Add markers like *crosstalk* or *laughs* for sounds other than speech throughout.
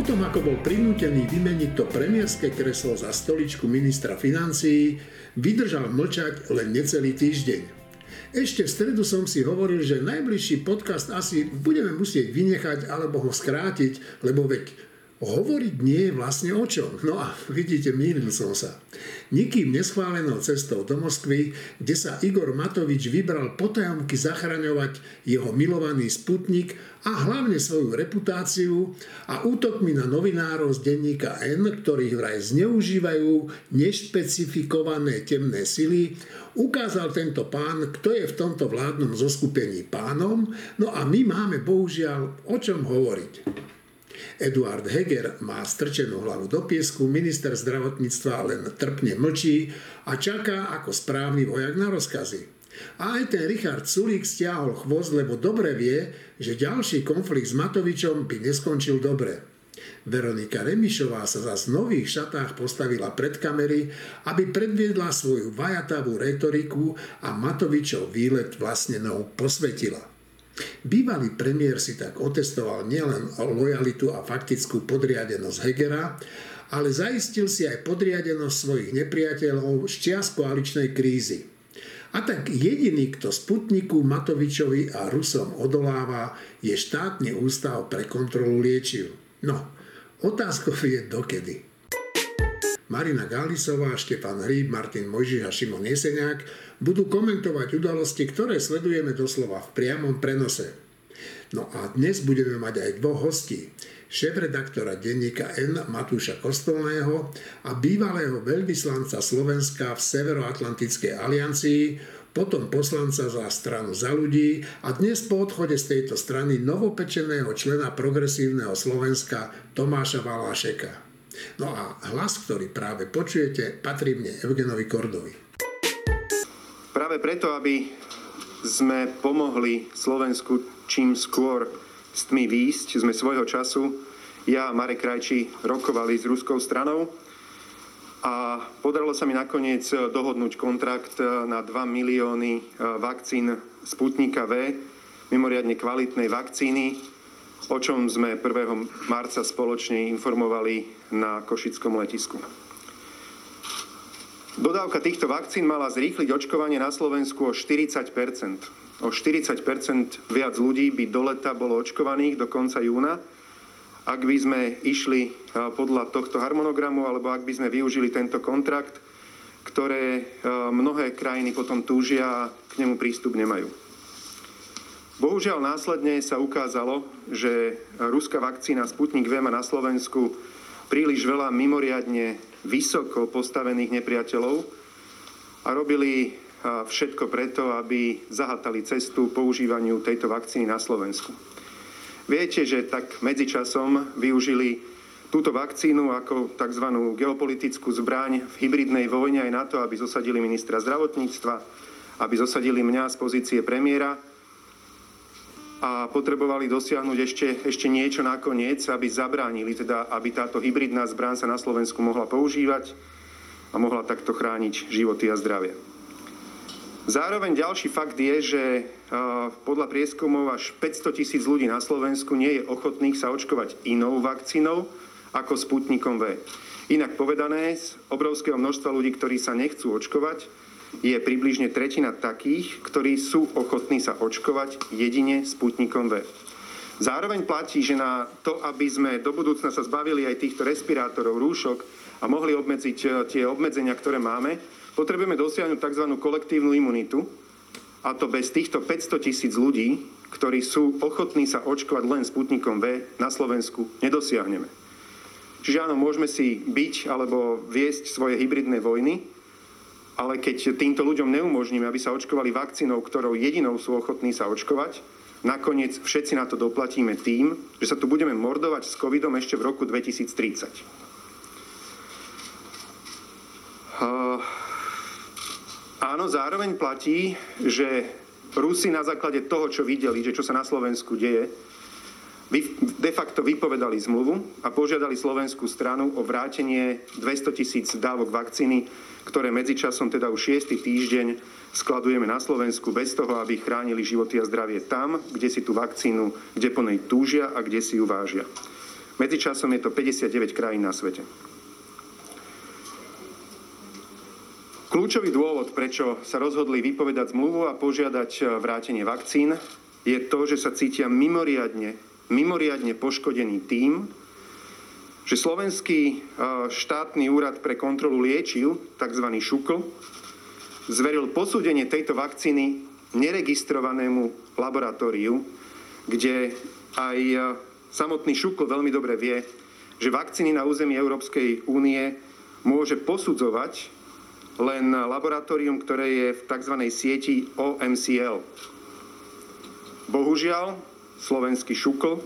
Potom, ako bol prinútený vymeniť to premiérske kreslo za stoličku ministra financií, vydržal mlčať len necelý týždeň. Ešte v stredu som si hovoril, že najbližší podcast asi budeme musieť vynechať alebo ho skrátiť, lebo veď hovoriť nie je vlastne o čom. No a vidíte, mýlil som sa. Nikým neschválenou cestou do Moskvy, kde sa Igor Matovič vybral potajomky zachraňovať jeho milovaný sputnik a hlavne svoju reputáciu a útokmi na novinárov z denníka N, ktorých vraj zneužívajú nešpecifikované temné sily, ukázal tento pán, kto je v tomto vládnom zoskupení pánom, no a my máme bohužiaľ o čom hovoriť. Eduard Heger má strčenú hlavu do piesku, minister zdravotníctva len trpne mlčí a čaká ako správny vojak na rozkazy. A aj ten Richard Sulík stiahol chvost, lebo dobre vie, že ďalší konflikt s Matovičom by neskončil dobre. Veronika Remišová sa za v nových šatách postavila pred kamery, aby predviedla svoju vajatavú retoriku a Matovičov výlet vlastne nou posvetila. Bývalý premiér si tak otestoval nielen lojalitu a faktickú podriadenosť Hegera, ale zaistil si aj podriadenosť svojich nepriateľov z čias koaličnej krízy. A tak jediný, kto Sputniku, Matovičovi a Rusom odoláva, je štátny ústav pre kontrolu liečiv. No, otázkov je dokedy. Marina Gálisová, Štefan Hríb, Martin Mojžiš a Šimon Jeseniak budú komentovať udalosti, ktoré sledujeme doslova v priamom prenose. No a dnes budeme mať aj dvoch hostí. Šéf-redaktora denníka N Matúša Kostolného a bývalého veľvyslanca Slovenska v Severoatlantickej aliancii, potom poslanca za stranu za ľudí a dnes po odchode z tejto strany novopečeného člena progresívneho Slovenska Tomáša Valášeka. No a hlas, ktorý práve počujete, patrí mne Eugenovi Kordovi. Práve preto, aby sme pomohli Slovensku čím skôr s tmy výjsť, sme svojho času, ja a Marek Krajči rokovali s ruskou stranou a podarilo sa mi nakoniec dohodnúť kontrakt na 2 milióny vakcín Sputnika V, mimoriadne kvalitnej vakcíny, o čom sme 1. marca spoločne informovali na Košickom letisku. Dodávka týchto vakcín mala zrýchliť očkovanie na Slovensku o 40% O 40% viac ľudí by do leta bolo očkovaných do konca júna, ak by sme išli podľa tohto harmonogramu, alebo ak by sme využili tento kontrakt, ktoré mnohé krajiny potom túžia a k nemu prístup nemajú. Bohužiaľ následne sa ukázalo, že ruská vakcína Sputnik V má na Slovensku príliš veľa mimoriadne vysoko postavených nepriateľov a robili všetko preto, aby zahatali cestu používaniu tejto vakcíny na Slovensku. Viete, že tak medzičasom využili túto vakcínu ako tzv. geopolitickú zbraň v hybridnej vojne aj na to, aby zosadili ministra zdravotníctva, aby zosadili mňa z pozície premiéra a potrebovali dosiahnuť ešte, ešte niečo nakoniec, aby zabránili, teda aby táto hybridná zbrán sa na Slovensku mohla používať a mohla takto chrániť životy a zdravie. Zároveň ďalší fakt je, že podľa prieskumov až 500 tisíc ľudí na Slovensku nie je ochotných sa očkovať inou vakcínou ako Sputnikom V. Inak povedané, z obrovského množstva ľudí, ktorí sa nechcú očkovať, je približne tretina takých, ktorí sú ochotní sa očkovať jedine Sputnikom V. Zároveň platí, že na to, aby sme do budúcna sa zbavili aj týchto respirátorov, rúšok a mohli obmedziť e, tie obmedzenia, ktoré máme, potrebujeme dosiahnuť tzv. kolektívnu imunitu, a to bez týchto 500 tisíc ľudí, ktorí sú ochotní sa očkovať len Sputnikom V, na Slovensku nedosiahneme. Čiže áno, môžeme si byť alebo viesť svoje hybridné vojny, ale keď týmto ľuďom neumožníme, aby sa očkovali vakcínou, ktorou jedinou sú ochotní sa očkovať, nakoniec všetci na to doplatíme tým, že sa tu budeme mordovať s covidom ešte v roku 2030. Uh, áno, zároveň platí, že Rusi na základe toho, čo videli, že čo sa na Slovensku deje, de facto vypovedali zmluvu a požiadali slovenskú stranu o vrátenie 200 tisíc dávok vakcíny ktoré medzičasom teda už 6. týždeň skladujeme na Slovensku bez toho, aby chránili životy a zdravie tam, kde si tú vakcínu, kde po nej túžia a kde si ju vážia. Medzičasom je to 59 krajín na svete. Kľúčový dôvod, prečo sa rozhodli vypovedať zmluvu a požiadať e, vrátenie vakcín, je to, že sa cítia mimoriadne, mimoriadne poškodený tým, že Slovenský e, štátny úrad pre kontrolu liečiv, tzv. ŠUKL, zveril posúdenie tejto vakcíny neregistrovanému laboratóriu, kde aj e, samotný ŠUKL veľmi dobre vie, že vakcíny na území Európskej únie môže posudzovať len laboratórium, ktoré je v tzv. sieti OMCL. Bohužiaľ, slovenský šukl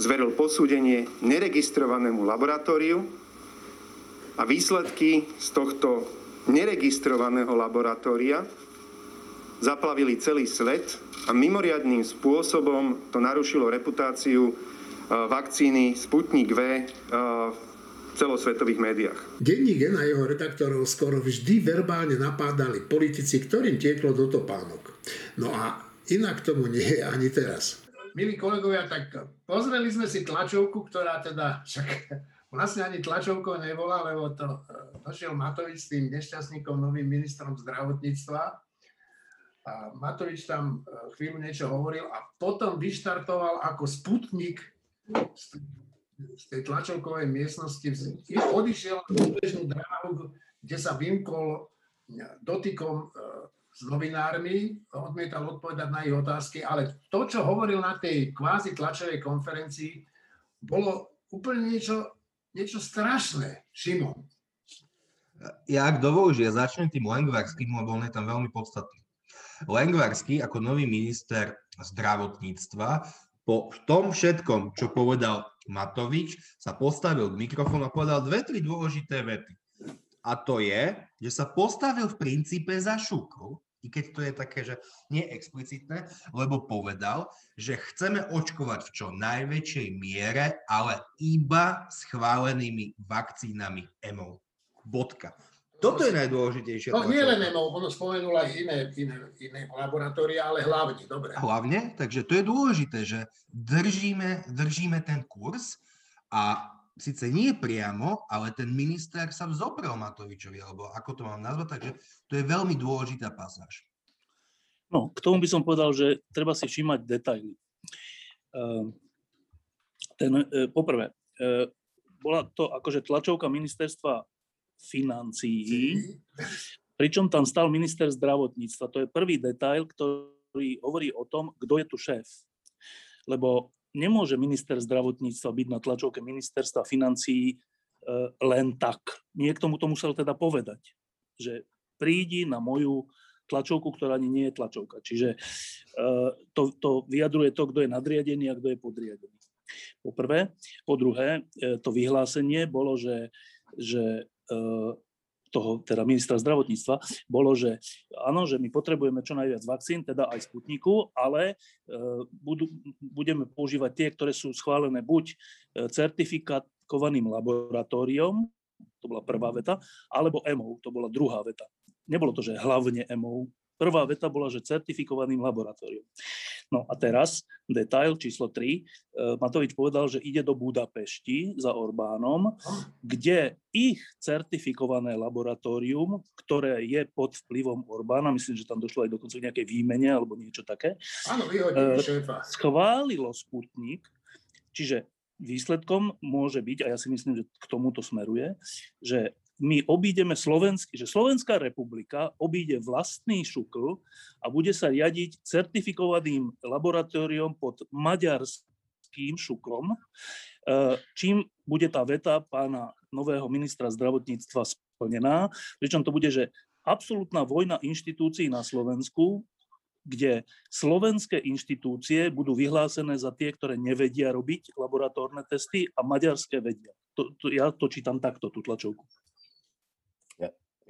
zveril posúdenie neregistrovanému laboratóriu a výsledky z tohto neregistrovaného laboratória zaplavili celý svet a mimoriadným spôsobom to narušilo reputáciu vakcíny Sputnik V v celosvetových médiách. Denník N a jeho redaktorov skoro vždy verbálne napádali politici, ktorým tieklo do topánok. No a inak tomu nie je ani teraz. Milí kolegovia, tak pozreli sme si tlačovku, ktorá teda však *laughs* vlastne ani tlačovkou nebola, lebo to e, došiel Matovič s tým nešťastníkom, novým ministrom zdravotníctva. A Matovič tam e, chvíľu niečo hovoril a potom vyštartoval ako sputnik z tej tlačovkovej miestnosti odišiel na bežnú dráhu, kde sa vymkol dotykom e, s novinármi, odmietal odpovedať na ich otázky, ale to, čo hovoril na tej kvázi tlačovej konferencii, bolo úplne niečo, niečo strašné. Šimon. Ja ak dovolíš, ja začnem tým Lengvarským, lebo on je tam veľmi podstatný. Lengvarský ako nový minister zdravotníctva po tom všetkom, čo povedal Matovič, sa postavil k mikrofónu a povedal dve, tri dôležité vety. A to je, že sa postavil v princípe za šukru, i keď to je také, že nie explicitné, lebo povedal, že chceme očkovať v čo najväčšej miere, ale iba schválenými vakcínami EMO. Bodka. Toto je najdôležitejšie. No nie len EMO, ono spomenul aj iné, iné, iné laboratória, ale hlavne, dobre. Hlavne, takže to je dôležité, že držíme, držíme ten kurz a síce nie priamo, ale ten minister sa vzoprel Matovičovi, alebo ako to mám nazvať, takže to je veľmi dôležitá pasáž. No, k tomu by som povedal, že treba si všímať detaily. Ehm, ten, e, poprvé, e, bola to akože tlačovka ministerstva financií, pričom tam stal minister zdravotníctva. To je prvý detail, ktorý hovorí o tom, kto je tu šéf. Lebo nemôže minister zdravotníctva byť na tlačovke ministerstva financií e, len tak. Niekto mu to musel teda povedať, že prídi na moju tlačovku, ktorá ani nie je tlačovka. Čiže e, to, to vyjadruje to, kto je nadriadený a kto je podriadený. Po prvé. Po druhé, e, to vyhlásenie bolo, že, že toho teda ministra zdravotníctva, bolo, že áno, že my potrebujeme čo najviac vakcín, teda aj Sputniku, ale eh, budú, budeme používať tie, ktoré sú schválené buď eh, certifikovaným laboratóriom, to bola prvá veta, alebo EMO, to bola druhá veta. Nebolo to, že hlavne EMO, Prvá veta bola, že certifikovaným laboratórium. No a teraz detail číslo 3. E, Matovič povedal, že ide do Budapešti za Orbánom, kde ich certifikované laboratórium, ktoré je pod vplyvom Orbána, myslím, že tam došlo aj dokonca k nejakej výmene alebo niečo také, Áno, e, schválilo Sputnik, čiže výsledkom môže byť, a ja si myslím, že k tomuto smeruje, že my obídeme Slovenský, že Slovenská republika obíde vlastný šukl a bude sa riadiť certifikovaným laboratóriom pod maďarským šuklom, e, čím bude tá veta pána nového ministra zdravotníctva splnená, pričom to bude, že absolútna vojna inštitúcií na Slovensku, kde slovenské inštitúcie budú vyhlásené za tie, ktoré nevedia robiť laboratórne testy a maďarské vedia. To, to, ja to čítam takto, tú tlačovku.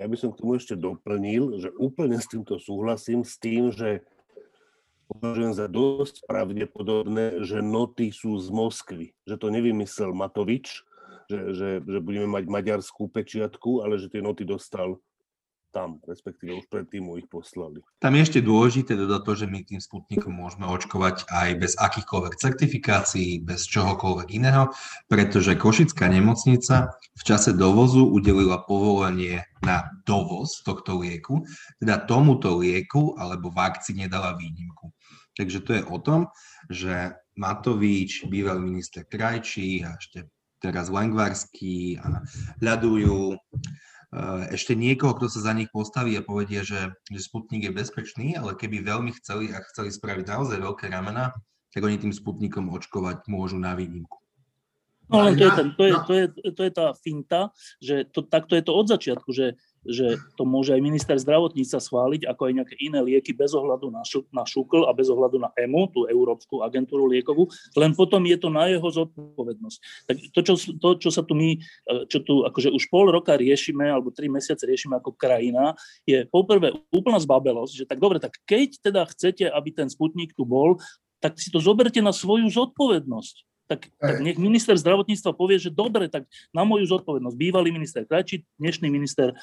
Ja by som k tomu ešte doplnil, že úplne s týmto súhlasím, s tým, že považujem za dosť pravdepodobné, že noty sú z Moskvy. Že to nevymyslel Matovič, že, že, že budeme mať maďarskú pečiatku, ale že tie noty dostal tam, respektíve už predtým mu ich poslali. Tam je ešte dôležité dodať to, že my tým Sputnikom môžeme očkovať aj bez akýchkoľvek certifikácií, bez čohokoľvek iného, pretože Košická nemocnica v čase dovozu udelila povolenie na dovoz tohto lieku, teda tomuto lieku alebo vakcíne dala výnimku. Takže to je o tom, že Matovič, bývalý minister Krajčí a ešte teraz Langvarský a hľadujú eh, ešte niekoho, kto sa za nich postaví a povedie, že, že Sputnik je bezpečný, ale keby veľmi chceli a chceli spraviť naozaj veľké ramena, tak oni tým Sputnikom očkovať môžu na výnimku. No to je, to, je, to, je, to je tá finta, že to, takto je to od začiatku, že že to môže aj minister zdravotníctva schváliť, ako aj nejaké iné lieky bez ohľadu na, šu, na šukl a bez ohľadu na EMU, tú Európsku agentúru liekovú, len potom je to na jeho zodpovednosť. Tak to, čo, to, čo sa tu my, čo tu akože už pol roka riešime, alebo tri mesiace riešime ako krajina, je poprvé úplná zbabelosť, že tak dobre, tak keď teda chcete, aby ten Sputnik tu bol, tak si to zoberte na svoju zodpovednosť tak, tak nech minister zdravotníctva povie, že dobre, tak na moju zodpovednosť. Bývalý minister Krajčí, dnešný minister e,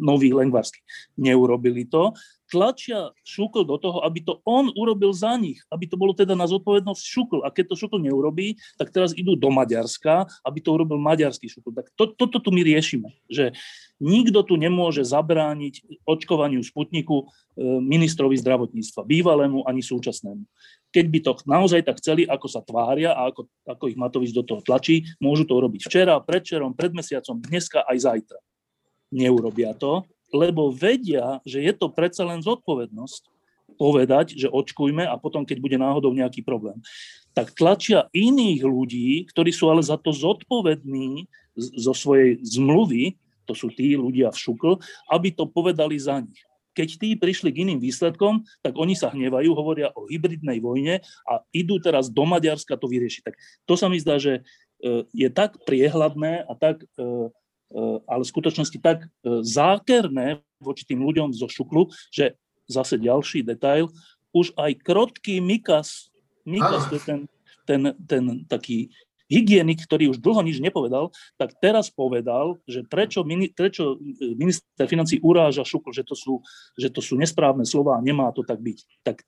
nový Lengvarsky. Neurobili to. Tlačia Šukl do toho, aby to on urobil za nich, aby to bolo teda na zodpovednosť Šukl. A keď to Šukl neurobí, tak teraz idú do Maďarska, aby to urobil maďarský Šukl. Tak to, toto tu my riešime, že nikto tu nemôže zabrániť očkovaniu Sputniku e, ministrovi zdravotníctva, bývalému ani súčasnému keď by to naozaj tak chceli, ako sa tvária a ako, ako ich Matovič do toho tlačí, môžu to urobiť včera, predčerom, pred mesiacom, dneska aj zajtra. Neurobia to, lebo vedia, že je to predsa len zodpovednosť povedať, že očkujme a potom, keď bude náhodou nejaký problém. Tak tlačia iných ľudí, ktorí sú ale za to zodpovední zo svojej zmluvy, to sú tí ľudia v šukl, aby to povedali za nich. Keď tí prišli k iným výsledkom, tak oni sa hnevajú, hovoria o hybridnej vojne a idú teraz do Maďarska to vyriešiť. Tak to sa mi zdá, že e, je tak priehľadné a tak, e, e, ale v skutočnosti tak zákerné voči tým ľuďom zo Šuklu, že zase ďalší detail, už aj krotký Mikas, Mikas to je ten, ten, ten taký hygienik, ktorý už dlho nič nepovedal, tak teraz povedal, že prečo, prečo e, minister financí uráža Šukl, že to sú, že to sú nesprávne slova a nemá to tak byť. Tak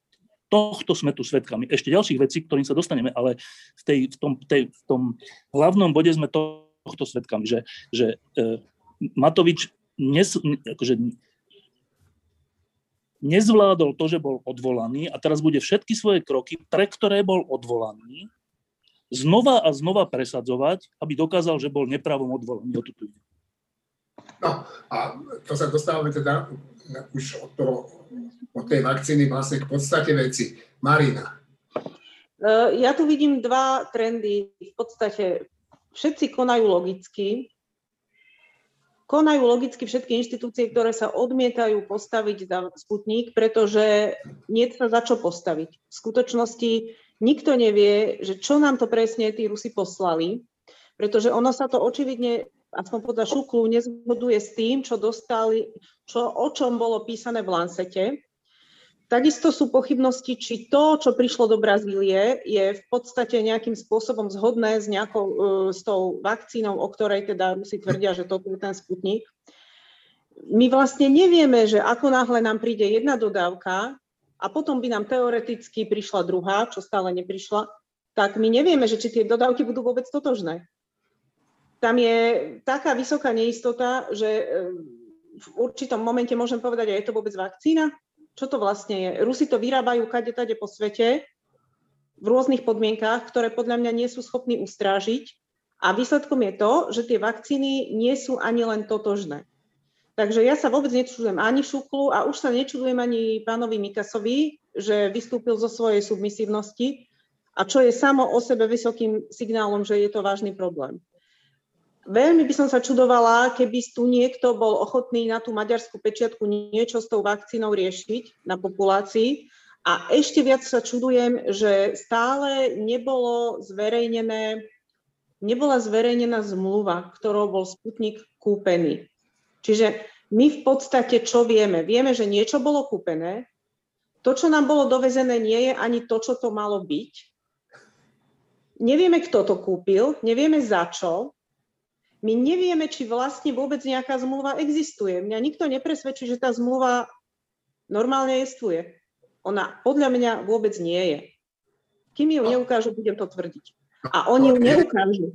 tohto sme tu svetkami. Ešte ďalších vecí, ktorým sa dostaneme, ale v, tej, v, tom, tej, v tom hlavnom bode sme tohto svetkami, že, že e, Matovič nes, akože, nezvládol to, že bol odvolaný a teraz bude všetky svoje kroky, pre ktoré bol odvolaný, znova a znova presadzovať, aby dokázal, že bol nepravom odvolaný. O tu ide. No a to sa dostávame teda už od, toho, od tej vakcíny vlastne k podstate veci. Marina. E, ja tu vidím dva trendy. V podstate všetci konajú logicky. Konajú logicky všetky inštitúcie, ktoré sa odmietajú postaviť za Sputnik, pretože nie sa za čo postaviť. V skutočnosti Nikto nevie, že čo nám to presne tí Rusi poslali, pretože ono sa to očividne, aspoň podľa Šuklu, nezhoduje s tým, čo dostali, čo, o čom bolo písané v Lancete. Takisto sú pochybnosti, či to, čo prišlo do Brazílie, je v podstate nejakým spôsobom zhodné s, nejakou, e, s tou vakcínou, o ktorej teda Rusi tvrdia, že toto je ten Sputnik. My vlastne nevieme, že ako náhle nám príde jedna dodávka, a potom by nám teoreticky prišla druhá, čo stále neprišla, tak my nevieme, že či tie dodávky budú vôbec totožné. Tam je taká vysoká neistota, že e, v určitom momente môžem povedať, a je to vôbec vakcína? Čo to vlastne je? Rusi to vyrábajú kade tade po svete v rôznych podmienkách, ktoré podľa mňa nie sú schopní ustrážiť. A výsledkom je to, že tie vakcíny nie sú ani len totožné. Takže ja sa vôbec nečudujem ani Šuklu a už sa nečudujem ani pánovi Mikasovi, že vystúpil zo svojej submisívnosti a čo je samo o sebe vysokým signálom, že je to vážny problém. Veľmi by som sa čudovala, keby tu niekto bol ochotný na tú maďarskú pečiatku niečo s tou vakcínou riešiť na populácii. A ešte viac sa čudujem, že stále nebolo zverejnené, nebola zverejnená zmluva, ktorou bol Sputnik kúpený. Čiže my v podstate čo vieme? Vieme, že niečo bolo kúpené, to, čo nám bolo dovezené, nie je ani to, čo to malo byť. Nevieme, kto to kúpil, nevieme za čo. my nevieme, či vlastne vôbec nejaká zmluva existuje. Mňa nikto nepresvedčí, že tá zmluva normálne existuje. Ona podľa mňa vôbec nie je. Kým ju neukážu, budem to tvrdiť. A oni ju neukážu.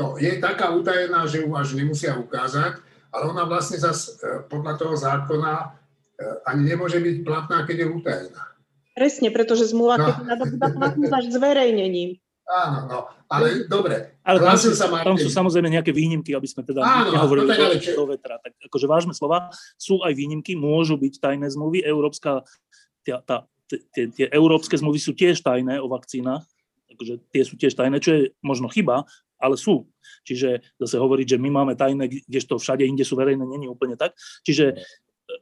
No, je taká utajená, že ju až nemusia ukázať, ale ona vlastne zase podľa toho zákona e, ani nemôže byť platná, keď je utajená. Presne, pretože zmluva, no. keď nadobúda platnosť až zverejnením. Áno, no, ale dobre. Ale tam, sú, sa tam sú samozrejme nejaké výnimky, aby sme teda Áno, nehovorili no, tak, do, do vetra. Tak akože vážme slova, sú aj výnimky, môžu byť tajné zmluvy. Európska, tá, tá, tie, tie európske zmluvy sú tiež tajné o vakcínach, akože tie sú tiež tajné, čo je možno chyba, ale sú. Čiže zase hovoriť, že my máme tajné, kdežto všade inde sú verejné, není úplne tak. Čiže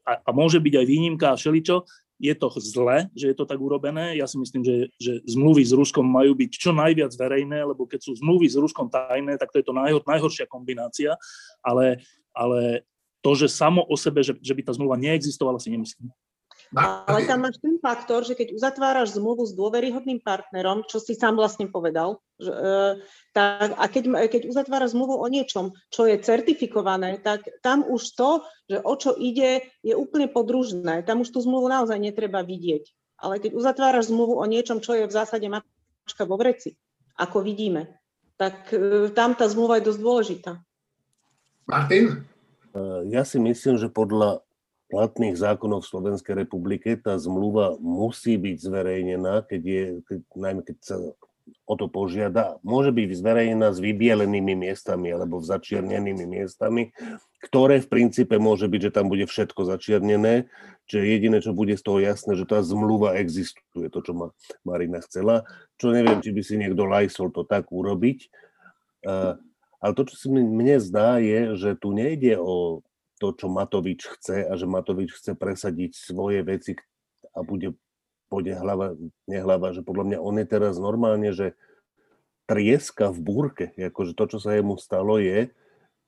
a, a môže byť aj výnimka a všeličo, je to zle, že je to tak urobené. Ja si myslím, že, že zmluvy s Ruskom majú byť čo najviac verejné, lebo keď sú zmluvy s Ruskom tajné, tak to je to najhor, najhoršia kombinácia. Ale, ale to, že samo o sebe, že, že by tá zmluva neexistovala, si nemyslím. Ale tam máš ten faktor, že keď uzatváraš zmluvu s dôveryhodným partnerom, čo si sám vlastne povedal, že, e, tak, a keď, keď uzatváraš zmluvu o niečom, čo je certifikované, tak tam už to, že o čo ide, je úplne podružné. Tam už tú zmluvu naozaj netreba vidieť. Ale keď uzatváraš zmluvu o niečom, čo je v zásade mačka vo vreci, ako vidíme, tak e, tam tá zmluva je dosť dôležitá. Martin? E, ja si myslím, že podľa platných zákonov v Slovenskej republike tá zmluva musí byť zverejnená, keď je, keď, najmä keď sa o to požiada. Môže byť zverejnená s vybielenými miestami alebo začiernenými miestami, ktoré v princípe môže byť, že tam bude všetko začiernené, čiže jediné, čo bude z toho jasné, že tá zmluva existuje, to, čo ma Marina chcela, čo neviem, či by si niekto lajsol to tak urobiť. Ale to, čo si mne zdá, je, že tu nejde o to, čo Matovič chce a že Matovič chce presadiť svoje veci a bude pôjde hlava, nehlava, že podľa mňa on je teraz normálne, že trieska v búrke, akože to, čo sa jemu stalo je,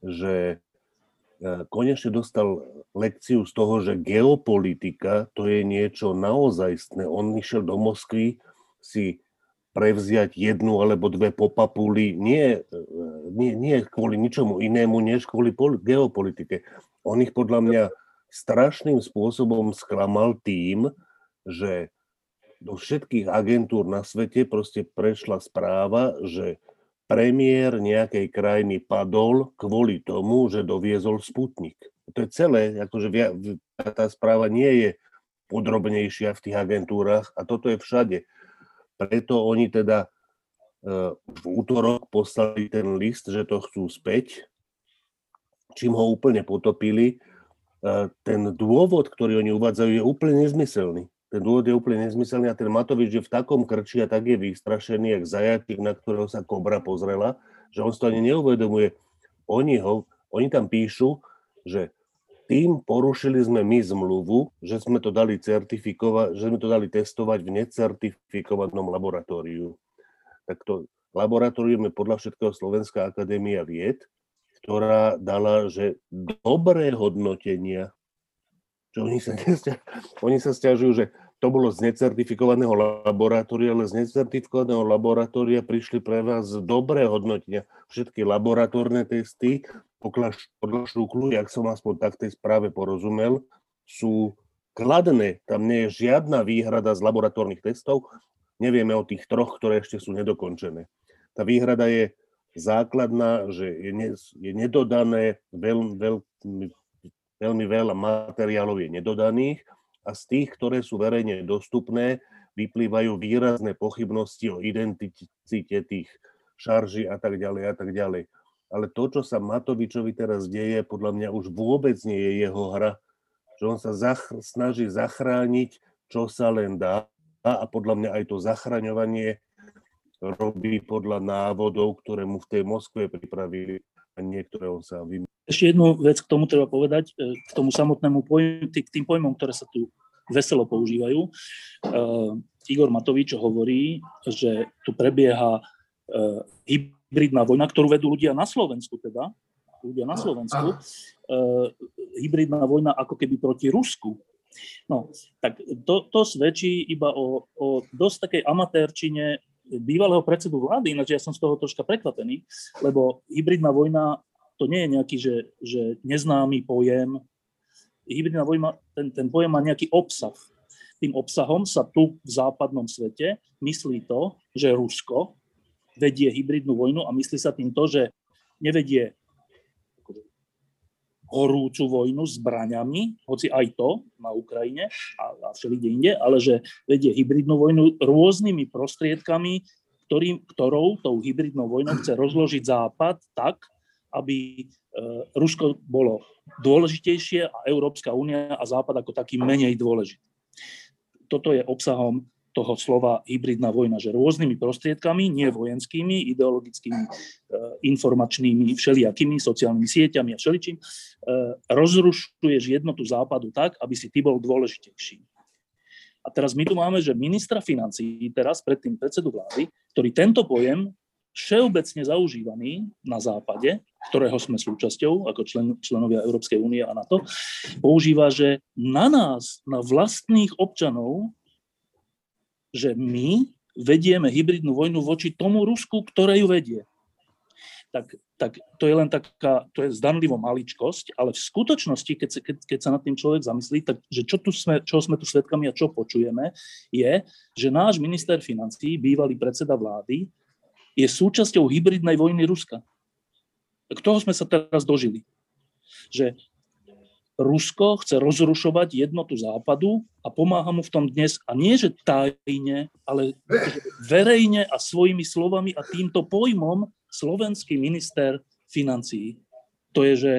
že e, konečne dostal lekciu z toho, že geopolitika to je niečo naozajstné. On išiel do Moskvy si prevziať jednu alebo dve popapuli, nie, e, nie, nie kvôli ničomu inému, než kvôli geopolitike. On ich podľa mňa strašným spôsobom sklamal tým, že do všetkých agentúr na svete proste prešla správa, že premiér nejakej krajiny padol kvôli tomu, že doviezol Sputnik. To je celé, akože tá správa nie je podrobnejšia v tých agentúrach a toto je všade. Preto oni teda e, v útorok poslali ten list, že to chcú späť čím ho úplne potopili. Ten dôvod, ktorý oni uvádzajú, je úplne nezmyselný. Ten dôvod je úplne nezmyselný a ten Matovič je v takom krči a tak je vystrašený, jak zajačík, na ktorého sa kobra pozrela, že on si to ani neuvedomuje. Oni, ho, oni tam píšu, že tým porušili sme my zmluvu, že sme to dali certifikovať, že sme to dali testovať v necertifikovanom laboratóriu. Tak to laboratórium je podľa všetkého Slovenská akadémia vied ktorá dala, že dobré hodnotenia, že oni sa, oni sa stiažujú, že to bolo z necertifikovaného laboratória, ale z necertifikovaného laboratória prišli pre vás dobré hodnotenia. Všetky laboratórne testy, podľa, podľa šúklu, jak som aspoň tak tej správe porozumel, sú kladné. Tam nie je žiadna výhrada z laboratórnych testov. Nevieme o tých troch, ktoré ešte sú nedokončené. Tá výhrada je základná, že je, ne, je nedodané, veľmi, veľmi, veľmi veľa materiálov je nedodaných a z tých, ktoré sú verejne dostupné, vyplývajú výrazné pochybnosti o identite tých šarží a tak ďalej a tak ďalej. Ale to, čo sa Matovičovi teraz deje, podľa mňa už vôbec nie je jeho hra. Že on sa zach- snaží zachrániť, čo sa len dá a podľa mňa aj to zachraňovanie robí podľa návodov, ktoré mu v tej Moskve pripravili a niektoré on sa vymyslí. Ešte jednu vec k tomu treba povedať, e, k tomu samotnému pojmu, k tým pojmom, ktoré sa tu veselo používajú. Uh, Igor Matovič hovorí, že tu prebieha uh, hybridná vojna, ktorú vedú ľudia na Slovensku teda, ľudia na Slovensku, uh, hybridná vojna ako keby proti Rusku. No, tak to, to svedčí iba o, o dosť takej amatérčine bývalého predsedu vlády, ináč ja som z toho troška prekvapený, lebo hybridná vojna to nie je nejaký, že, že neznámy pojem. Hybridná vojna, ten, ten pojem má nejaký obsah. Tým obsahom sa tu v západnom svete myslí to, že Rusko vedie hybridnú vojnu a myslí sa tým to, že nevedie horúcu vojnu zbraňami, hoci aj to na Ukrajine a, a všelikde inde, ale že vedie hybridnú vojnu rôznymi prostriedkami, ktorým, ktorou tou hybridnou vojnou chce rozložiť Západ tak, aby e, Rusko bolo dôležitejšie a Európska únia a Západ ako taký menej dôležitý. Toto je obsahom toho slova hybridná vojna, že rôznymi prostriedkami, nie vojenskými, ideologickými, e, informačnými, všelijakými sociálnymi sieťami a všeličím, e, rozrušuješ jednotu západu tak, aby si ty bol dôležitejší. A teraz my tu máme, že ministra financí, teraz predtým predsedu vlády, ktorý tento pojem všeobecne zaužívaný na západe, ktorého sme súčasťou ako člen, členovia Európskej únie a NATO, používa, že na nás, na vlastných občanov že my vedieme hybridnú vojnu voči tomu Rusku, ktoré ju vedie. Tak, tak to je len taká, to je zdanlivo maličkosť, ale v skutočnosti, keď keď, keď sa nad tým človek zamyslí, tak že čo, tu sme, čo sme tu svetkami a čo počujeme, je, že náš minister financí, bývalý predseda vlády, je súčasťou hybridnej vojny Ruska. K toho sme sa teraz dožili. Že Rusko chce rozrušovať jednotu Západu a pomáha mu v tom dnes. A nie, že tajne, ale verejne a svojimi slovami a týmto pojmom slovenský minister financií. To je, že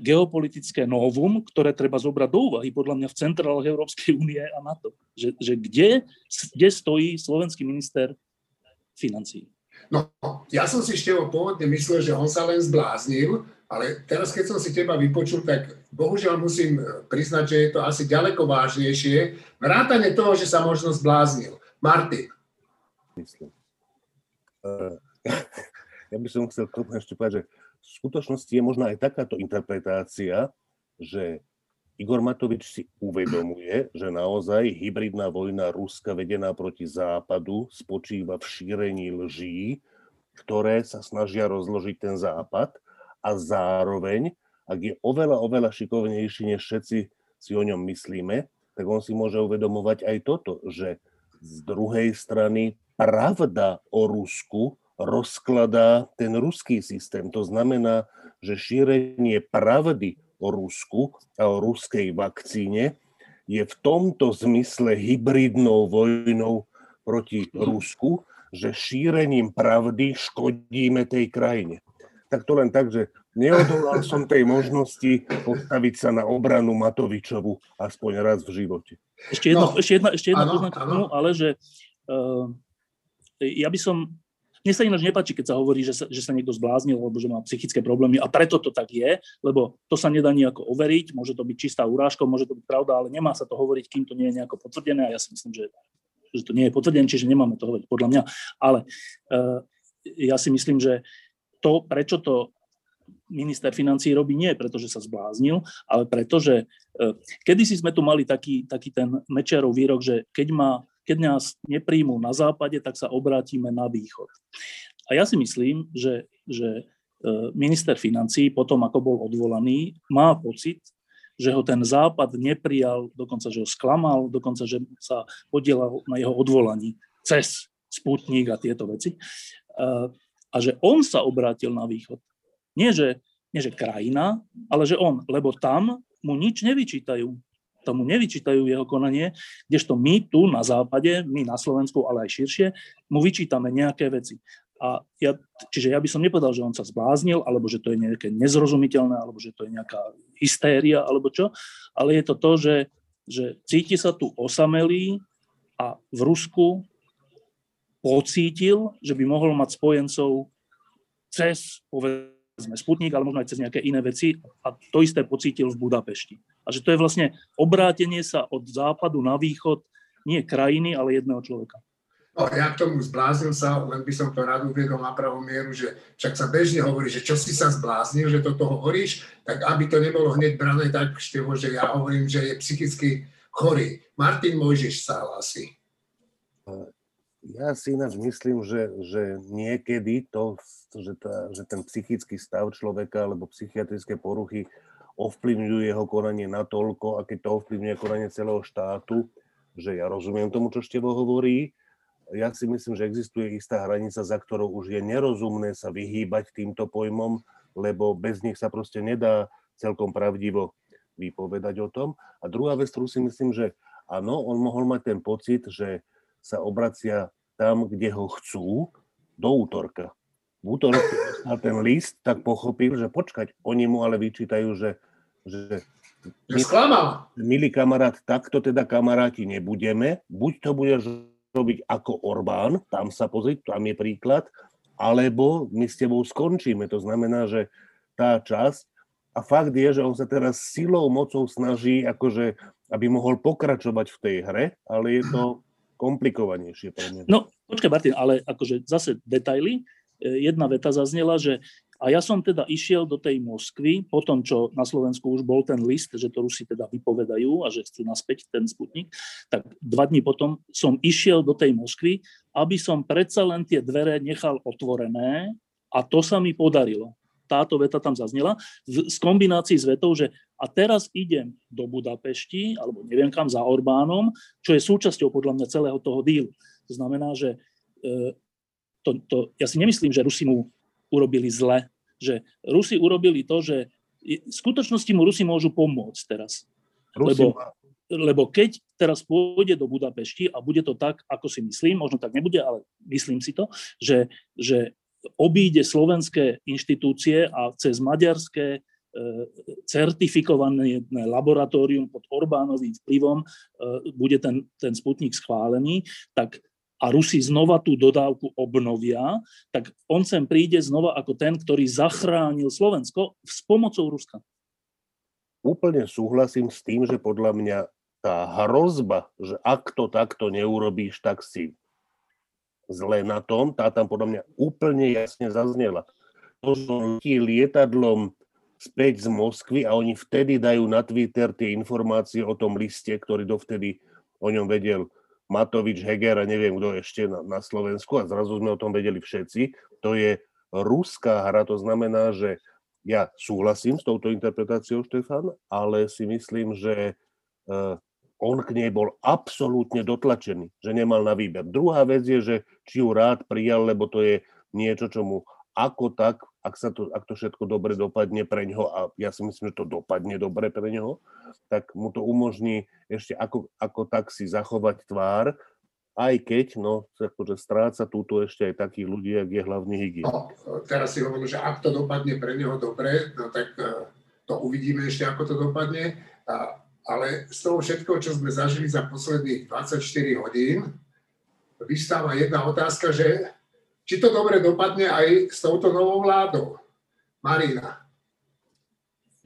geopolitické novum, ktoré treba zobrať do úvahy podľa mňa v centrálach Európskej únie a NATO. Že, že kde, kde stojí slovenský minister financií. No, ja som si ešte pôvodne myslel, že on sa len zbláznil, ale teraz, keď som si teba vypočul, tak bohužiaľ musím e, priznať, že je to asi ďaleko vážnejšie. Vrátane toho, že sa možno zbláznil. Martin. Myslím. Uh, *laughs* ja by som chcel tomu ešte povedať, že v skutočnosti je možná aj takáto interpretácia, že Igor Matovič si uvedomuje, že naozaj hybridná vojna Ruska vedená proti západu spočíva v šírení lží, ktoré sa snažia rozložiť ten západ a zároveň, ak je oveľa, oveľa šikovnejší, než všetci si o ňom myslíme, tak on si môže uvedomovať aj toto, že z druhej strany pravda o Rusku rozkladá ten ruský systém. To znamená, že šírenie pravdy o Rusku a o ruskej vakcíne je v tomto zmysle hybridnou vojnou proti Rusku, že šírením pravdy škodíme tej krajine. Tak to len tak, že neodolal *laughs* som tej možnosti postaviť sa na obranu Matovičovu aspoň raz v živote. Ešte jedna, no, ešte jedna, ešte jedna poznámka ale že uh, ja by som, mne sa ináč nepáči, keď sa hovorí, že sa, že sa niekto zbláznil, alebo že má psychické problémy a preto to tak je, lebo to sa nedá nejako overiť, môže to byť čistá urážka, môže to byť pravda, ale nemá sa to hovoriť, kým to nie je nejako potvrdené a ja si myslím, že, že to nie je potvrdené, čiže nemáme to hovoriť podľa mňa. Ale uh, ja si myslím, že to, prečo to minister financí robí nie preto, že sa zbláznil, ale preto, že e, kedysi sme tu mali taký, taký ten Mečiarov výrok, že keď, má, keď nás nepríjmú na západe, tak sa obrátime na východ. A ja si myslím, že, že e, minister financí potom, ako bol odvolaný, má pocit, že ho ten západ neprijal, dokonca, že ho sklamal, dokonca, že sa podielal na jeho odvolaní cez Sputnik a tieto veci. E, a že on sa obrátil na východ. Nie že, nie, že krajina, ale že on, lebo tam mu nič nevyčítajú. Tam mu nevyčítajú jeho konanie, kdežto my tu na západe, my na Slovensku, ale aj širšie, mu vyčítame nejaké veci. A ja, čiže ja by som nepovedal, že on sa zbláznil, alebo že to je nejaké nezrozumiteľné, alebo že to je nejaká hystéria, alebo čo, ale je to to, že, že cíti sa tu osamelý a v Rusku pocítil, že by mohol mať spojencov cez, povedzme, Sputnik, ale možno aj cez nejaké iné veci a to isté pocítil v Budapešti. A že to je vlastne obrátenie sa od západu na východ nie krajiny, ale jedného človeka. No, ja k tomu zbláznil sa, len by som to rád uviedol na pravú mieru, že však sa bežne hovorí, že čo si sa zbláznil, že to toho hovoríš, tak aby to nebolo hneď brané tak, števo, že ja hovorím, že je psychicky chorý. Martin Mojžiš sa hlási. Ja si ináč myslím, že, že niekedy to, že, tá, že ten psychický stav človeka alebo psychiatrické poruchy ovplyvňujú jeho konanie natoľko, a keď to ovplyvňuje konanie celého štátu, že ja rozumiem tomu, čo Števo hovorí. Ja si myslím, že existuje istá hranica, za ktorou už je nerozumné sa vyhýbať týmto pojmom, lebo bez nich sa proste nedá celkom pravdivo vypovedať o tom. A druhá vec, ktorú si myslím, že áno, on mohol mať ten pocit, že sa obracia tam, kde ho chcú, do útorka. V útorok, na ten list, tak pochopil, že počkať, oni mu ale vyčítajú, že, že milý, milý kamarát, takto teda kamaráti nebudeme, buď to budeš robiť ako Orbán, tam sa pozrieť, tam je príklad, alebo my s tebou skončíme. To znamená, že tá časť, a fakt je, že on sa teraz silou, mocou snaží, akože, aby mohol pokračovať v tej hre, ale je to komplikovanejšie pre mňa. No, počkaj Martin, ale akože zase detaily. E, jedna veta zaznela, že a ja som teda išiel do tej Moskvy, po tom, čo na Slovensku už bol ten list, že to Rusi teda vypovedajú a že chcú naspäť ten Sputnik, tak dva dní potom som išiel do tej Moskvy, aby som predsa len tie dvere nechal otvorené a to sa mi podarilo táto veta tam zaznela, v, z kombinácii s vetou, že a teraz idem do Budapešti, alebo neviem kam, za Orbánom, čo je súčasťou podľa mňa celého toho dílu. To znamená, že e, to, to, ja si nemyslím, že Rusi mu urobili zle, že Rusi urobili to, že v skutočnosti mu Rusi môžu pomôcť teraz. Rusi lebo, lebo keď teraz pôjde do Budapešti a bude to tak, ako si myslím, možno tak nebude, ale myslím si to, že, že obíde slovenské inštitúcie a cez maďarské certifikované laboratórium pod Orbánovým vplyvom e, bude ten, ten Sputnik schválený, tak a Rusi znova tú dodávku obnovia, tak on sem príde znova ako ten, ktorý zachránil Slovensko s pomocou Ruska. Úplne súhlasím s tým, že podľa mňa tá hrozba, že ak to takto neurobíš, tak si zle na tom, tá tam podľa mňa úplne jasne zaznela. To, že lietadlom späť z Moskvy a oni vtedy dajú na Twitter tie informácie o tom liste, ktorý dovtedy o ňom vedel Matovič, Heger a neviem kto ešte na, na Slovensku a zrazu sme o tom vedeli všetci. To je ruská hra, to znamená, že ja súhlasím s touto interpretáciou, Štefan, ale si myslím, že uh, on k nej bol absolútne dotlačený, že nemal na výber. Druhá vec je, že či ju rád prijal, lebo to je niečo, čo mu ako tak, ak, sa to, ak to všetko dobre dopadne pre ňoho, a ja si myslím, že to dopadne dobre pre ňoho, tak mu to umožní ešte ako, ako tak si zachovať tvár, aj keď, no, akože stráca túto ešte aj takých ľudí, ak je hlavný hygien. No, teraz si hovorím, že ak to dopadne pre neho dobre, no tak eh, to uvidíme ešte, ako to dopadne. A ale z toho všetkého, čo sme zažili za posledných 24 hodín, vystáva jedna otázka, že či to dobre dopadne aj s touto novou vládou. Marina.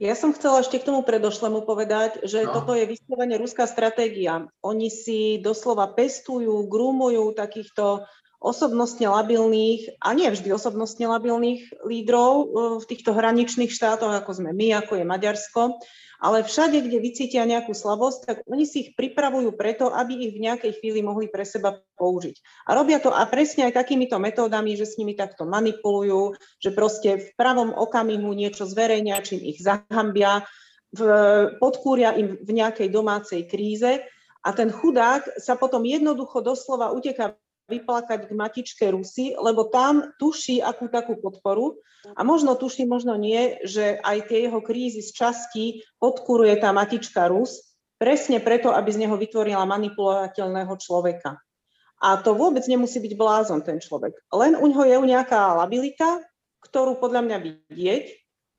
Ja som chcela ešte k tomu predošlemu povedať, že no. toto je vyslovene ruská stratégia. Oni si doslova pestujú, grúmujú takýchto osobnostne labilných, a nie vždy osobnostne labilných lídrov e, v týchto hraničných štátoch, ako sme my, ako je Maďarsko, ale všade, kde vycítia nejakú slabosť, tak oni si ich pripravujú preto, aby ich v nejakej chvíli mohli pre seba použiť. A robia to a presne aj takýmito metódami, že s nimi takto manipulujú, že proste v pravom okamihu niečo zverejnia, čím ich zahambia, v, podkúria im v nejakej domácej kríze a ten chudák sa potom jednoducho doslova uteká vyplakať k matičke Rusy, lebo tam tuší akú takú podporu a možno tuší, možno nie, že aj tie jeho krízy z časti podkuruje tá matička Rus, presne preto, aby z neho vytvorila manipulovateľného človeka. A to vôbec nemusí byť blázon ten človek. Len u ňoho je nejaká labilita, ktorú podľa mňa vidieť,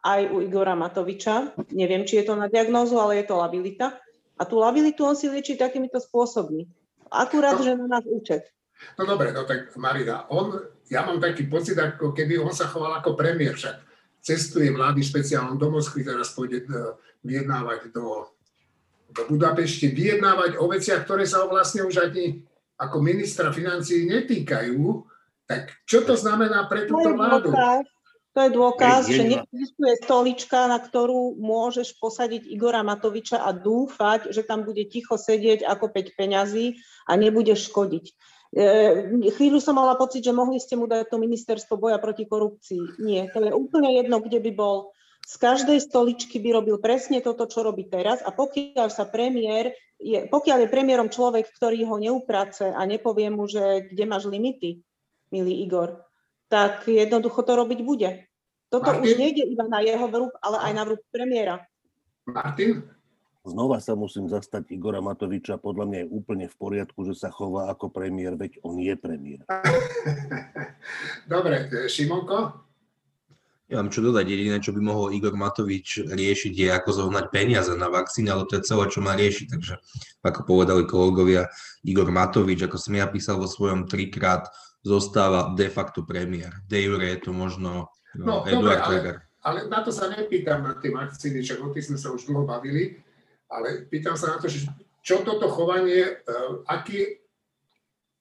aj u Igora Matoviča. Neviem, či je to na diagnózu, ale je to labilita. A tú labilitu on si lieči takýmito spôsobmi. Akurát, že na nás účet. No dobre, no tak Marina, on, ja mám taký pocit, ako keby on sa choval ako premiér, však cestuje vlády špeciálnom do Moskvy, teraz pôjde e, vyjednávať do, do Budapešti, vyjednávať o veciach, ktoré sa ho vlastne už ani ako ministra financí netýkajú, tak čo to znamená pre túto vládu? To je dôkaz, že neexistuje stolička, na ktorú môžeš posadiť Igora Matoviča a dúfať, že tam bude ticho sedieť ako 5 peňazí a nebude škodiť. E, chvíľu som mala pocit, že mohli ste mu dať to ministerstvo boja proti korupcii. Nie, to je úplne jedno, kde by bol. Z každej stoličky by robil presne toto, čo robí teraz a pokiaľ sa premiér, je, pokiaľ je premiérom človek, ktorý ho neuprace a nepovie mu, že kde máš limity, milý Igor, tak jednoducho to robiť bude. Toto Martin? už nejde iba na jeho vrúb, ale aj na vrúb premiéra. Martin? Znova sa musím zastať Igora Matoviča. Podľa mňa je úplne v poriadku, že sa chová ako premiér, veď on je premiér. *laughs* Dobre, Šimonko? Ja mám čo dodať, jediné, čo by mohol Igor Matovič riešiť, je ako zohnať peniaze na vakcíny, ale to je celé, čo má riešiť. Takže, ako povedali kolegovia, Igor Matovič, ako som ja písal vo svojom trikrát, zostáva de facto premiér. De jure je to možno no, no Eduard dobre, ale, ale na to sa nepýtam na tie vakcíny, však o tých sme sa už dlho bavili ale pýtam sa na to, že čo toto chovanie, e, aký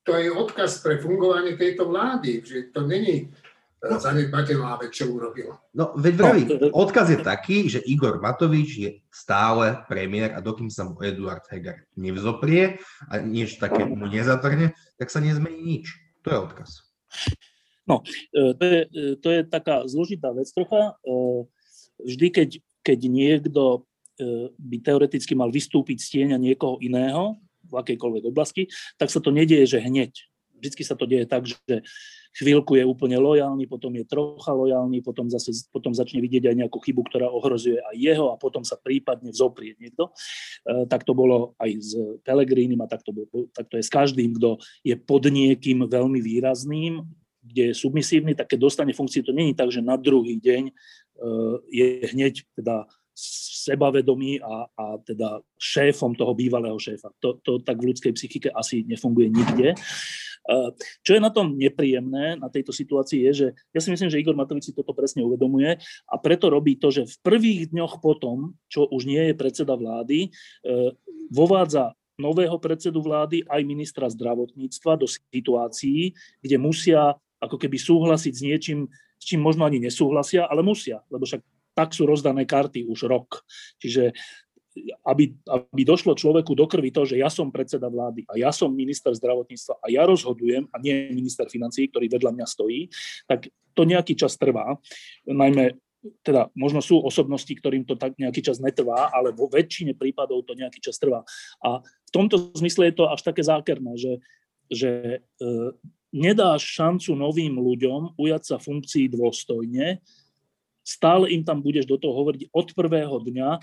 to je odkaz pre fungovanie tejto vlády, že to není e, no, zanedbateľná vec, čo urobil. No, veď vraví, no, odkaz je taký, že Igor Matovič je stále premiér a dokým sa mu Eduard Heger nevzoprie a niečo také mu nezatrne, tak sa nezmení nič. To je odkaz. No, e, to je, to je taká zložitá vec trocha. Vždy, keď, keď niekto by teoreticky mal vystúpiť z tieňa niekoho iného v akejkoľvek oblasti, tak sa to nedieje, že hneď. Vždycky sa to deje tak, že chvíľku je úplne lojálny, potom je trocha lojálny, potom, zase, potom začne vidieť aj nejakú chybu, ktorá ohrozuje aj jeho a potom sa prípadne vzoprie niekto. E, tak to bolo aj s Pelegrínim a tak to, bolo, tak to je s každým, kto je pod niekým veľmi výrazným, kde je submisívny, tak keď dostane funkciu, to není tak, že na druhý deň e, je hneď teda sebavedomý a, a teda šéfom toho bývalého šéfa. To, to tak v ľudskej psychike asi nefunguje nikde. Čo je na tom nepríjemné na tejto situácii je, že ja si myslím, že Igor Matovič si toto presne uvedomuje a preto robí to, že v prvých dňoch potom, čo už nie je predseda vlády, e, vovádza nového predsedu vlády aj ministra zdravotníctva do situácií, kde musia ako keby súhlasiť s niečím, s čím možno ani nesúhlasia, ale musia, lebo však tak sú rozdané karty už rok. Čiže aby, aby došlo človeku do krvi to, že ja som predseda vlády a ja som minister zdravotníctva a ja rozhodujem a nie minister financí, ktorý vedľa mňa stojí, tak to nejaký čas trvá. Najmä teda možno sú osobnosti, ktorým to tak nejaký čas netrvá, ale vo väčšine prípadov to nejaký čas trvá. A v tomto zmysle je to až také zákerné, že, že e, nedáš šancu novým ľuďom ujať sa funkcií dôstojne, stále im tam budeš do toho hovoriť od prvého dňa e,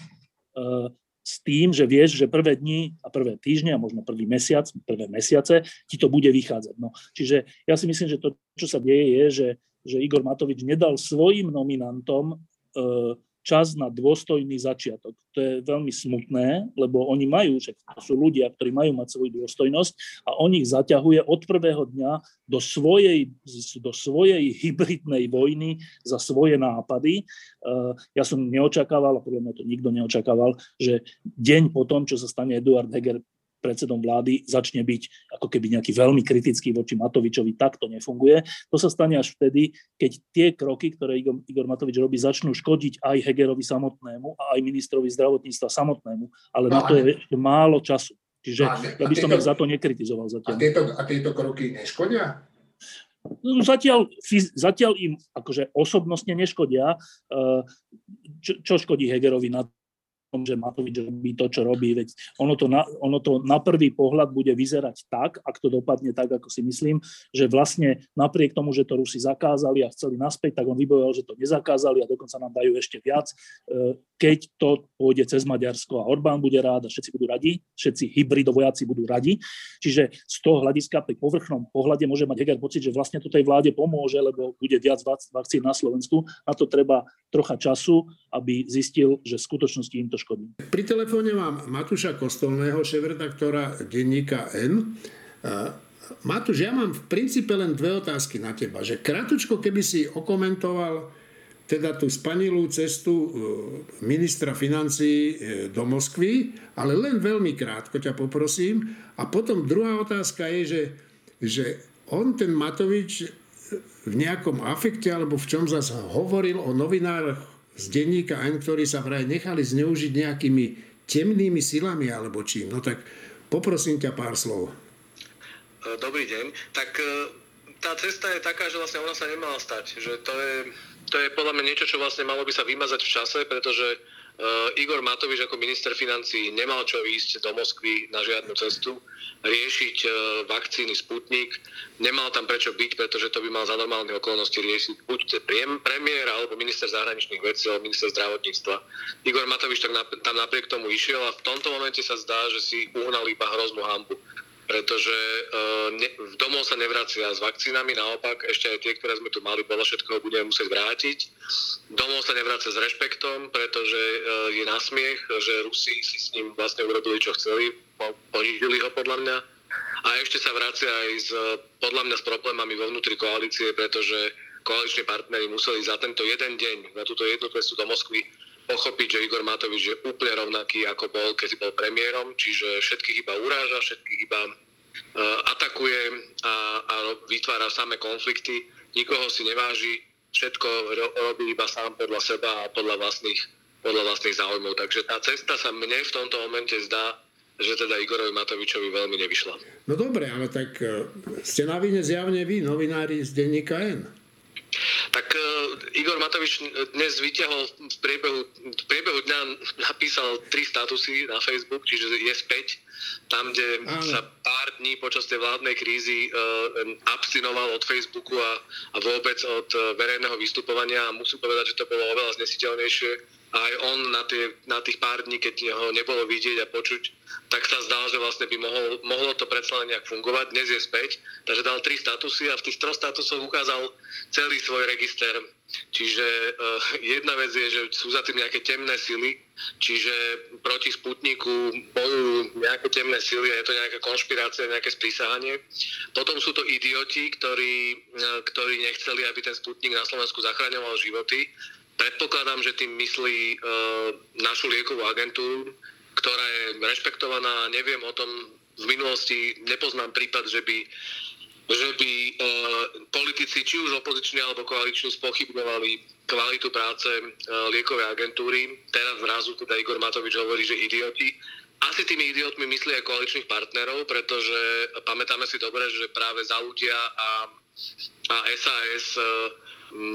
s tým, že vieš, že prvé dni a prvé týždne a možno prvý mesiac, prvé mesiace ti to bude vychádzať. No, čiže ja si myslím, že to, čo sa deje, je, že, že Igor Matovič nedal svojim nominantom e, čas na dôstojný začiatok. To je veľmi smutné, lebo oni majú, že to sú ľudia, ktorí majú mať svoju dôstojnosť a on ich zaťahuje od prvého dňa do svojej, do svojej hybridnej vojny za svoje nápady. Eh, ja som neočakával, a podľa mňa to nikto neočakával, že deň po tom, čo sa stane Eduard Heger predsedom vlády začne byť ako keby nejaký veľmi kritický voči Matovičovi, tak to nefunguje. To sa stane až vtedy, keď tie kroky, ktoré Igor, Igor Matovič robí, začnú škodiť aj Hegerovi samotnému a aj ministrovi zdravotníctva samotnému, ale no, na to je ešte málo času. Čiže no, ja by som ich za to nekritizoval zatiaľ. A tieto, a tieto kroky neškodia? No, zatiaľ, zatiaľ im akože osobnostne neškodia. Eh, čo, čo škodí Hegerovi na že Matovič robí to, čo robí. Veď ono to, na, ono to na prvý pohľad bude vyzerať tak, ak to dopadne tak, ako si myslím, že vlastne napriek tomu, že to Rusi zakázali a chceli naspäť, tak on vybojoval, že to nezakázali a dokonca nám dajú ešte viac. E, keď to pôjde cez Maďarsko a Orbán bude rád a všetci budú radi, všetci hybridovojáci budú radi. Čiže z toho hľadiska pri povrchnom pohľade môže mať Heger pocit, že vlastne to tej vláde pomôže, lebo bude viac vakcín na Slovensku. Na to treba trocha času, aby zistil, že v skutočnosti im to škodí. Pri telefóne mám Matúša Kostolného, šéf-redaktora denníka N. Matúš, ja mám v princípe len dve otázky na teba. Že kratučko, keby si okomentoval teda tú spanilú cestu e, ministra financí e, do Moskvy, ale len veľmi krátko ťa poprosím. A potom druhá otázka je, že, že on, ten Matovič, v nejakom afekte alebo v čom zase hovoril o novinároch z denníka N, ktorí sa vraj nechali zneužiť nejakými temnými silami alebo čím. No tak poprosím ťa pár slov. dobrý deň. Tak e, tá cesta je taká, že vlastne ona sa nemala stať. Že to je, to je podľa mňa niečo, čo vlastne malo by sa vymazať v čase, pretože Igor Matovič ako minister financí nemal čo ísť do Moskvy na žiadnu cestu, riešiť uh, vakcíny Sputnik, nemal tam prečo byť, pretože to by mal za normálne okolnosti riešiť buď premiér, alebo minister zahraničných vecí, alebo minister zdravotníctva. Igor Matovič tam napriek tomu išiel a v tomto momente sa zdá, že si uhnal iba hroznú hambu pretože uh, ne, domov sa nevracia s vakcínami, naopak ešte aj tie, ktoré sme tu mali, podľa všetkoho budeme musieť vrátiť. Domov sa nevracia s rešpektom, pretože uh, je nasmiech, že Rusi si s ním vlastne urobili, čo chceli, po, ponížili ho podľa mňa. A ešte sa vracia aj s, podľa mňa s problémami vo vnútri koalície, pretože koaliční partnery museli za tento jeden deň, na túto jednu cestu do Moskvy, pochopiť, že Igor Matovič je úplne rovnaký, ako bol, keď bol premiérom, čiže všetkých iba uráža, všetkých iba uh, atakuje a, a vytvára samé konflikty, nikoho si neváži, všetko robí iba sám podľa seba a podľa vlastných, podľa vlastných záujmov. Takže tá cesta sa mne v tomto momente zdá, že teda Igorovi Matovičovi veľmi nevyšla. No dobre, ale tak e, ste na vine zjavne vy, novinári z denníka N. Tak uh, Igor Matovič dnes vyťahol v priebehu, v priebehu dňa napísal tri statusy na Facebook, čiže je späť tam, kde Áno. sa pár dní počas tej vládnej krízy uh, abstinoval od Facebooku a, a vôbec od uh, verejného vystupovania a musím povedať, že to bolo oveľa znesiteľnejšie aj on na, tie, na tých pár dní, keď ho nebolo vidieť a počuť, tak sa zdal, že vlastne by mohol, mohlo to predsa len nejak fungovať. Dnes je späť, takže dal tri statusy a v tých troch statusoch ukázal celý svoj register. Čiže uh, jedna vec je, že sú za tým nejaké temné sily, čiže proti Sputniku bojujú nejaké temné sily a je to nejaká konšpirácia, nejaké sprísahanie. Potom sú to idioti, ktorí, uh, ktorí nechceli, aby ten Sputnik na Slovensku zachraňoval životy Predpokladám, že tým myslí uh, našu liekovú agentúru, ktorá je rešpektovaná. Neviem o tom v minulosti, nepoznám prípad, že by že by uh, politici, či už opoziční alebo koaliční, spochybňovali kvalitu práce uh, liekovej agentúry. Teraz zrazu teda Igor Matovič hovorí, že idioti. Asi tými idiotmi myslí aj koaličných partnerov, pretože pamätáme si dobre, že práve za ľudia a, a SAS Mm,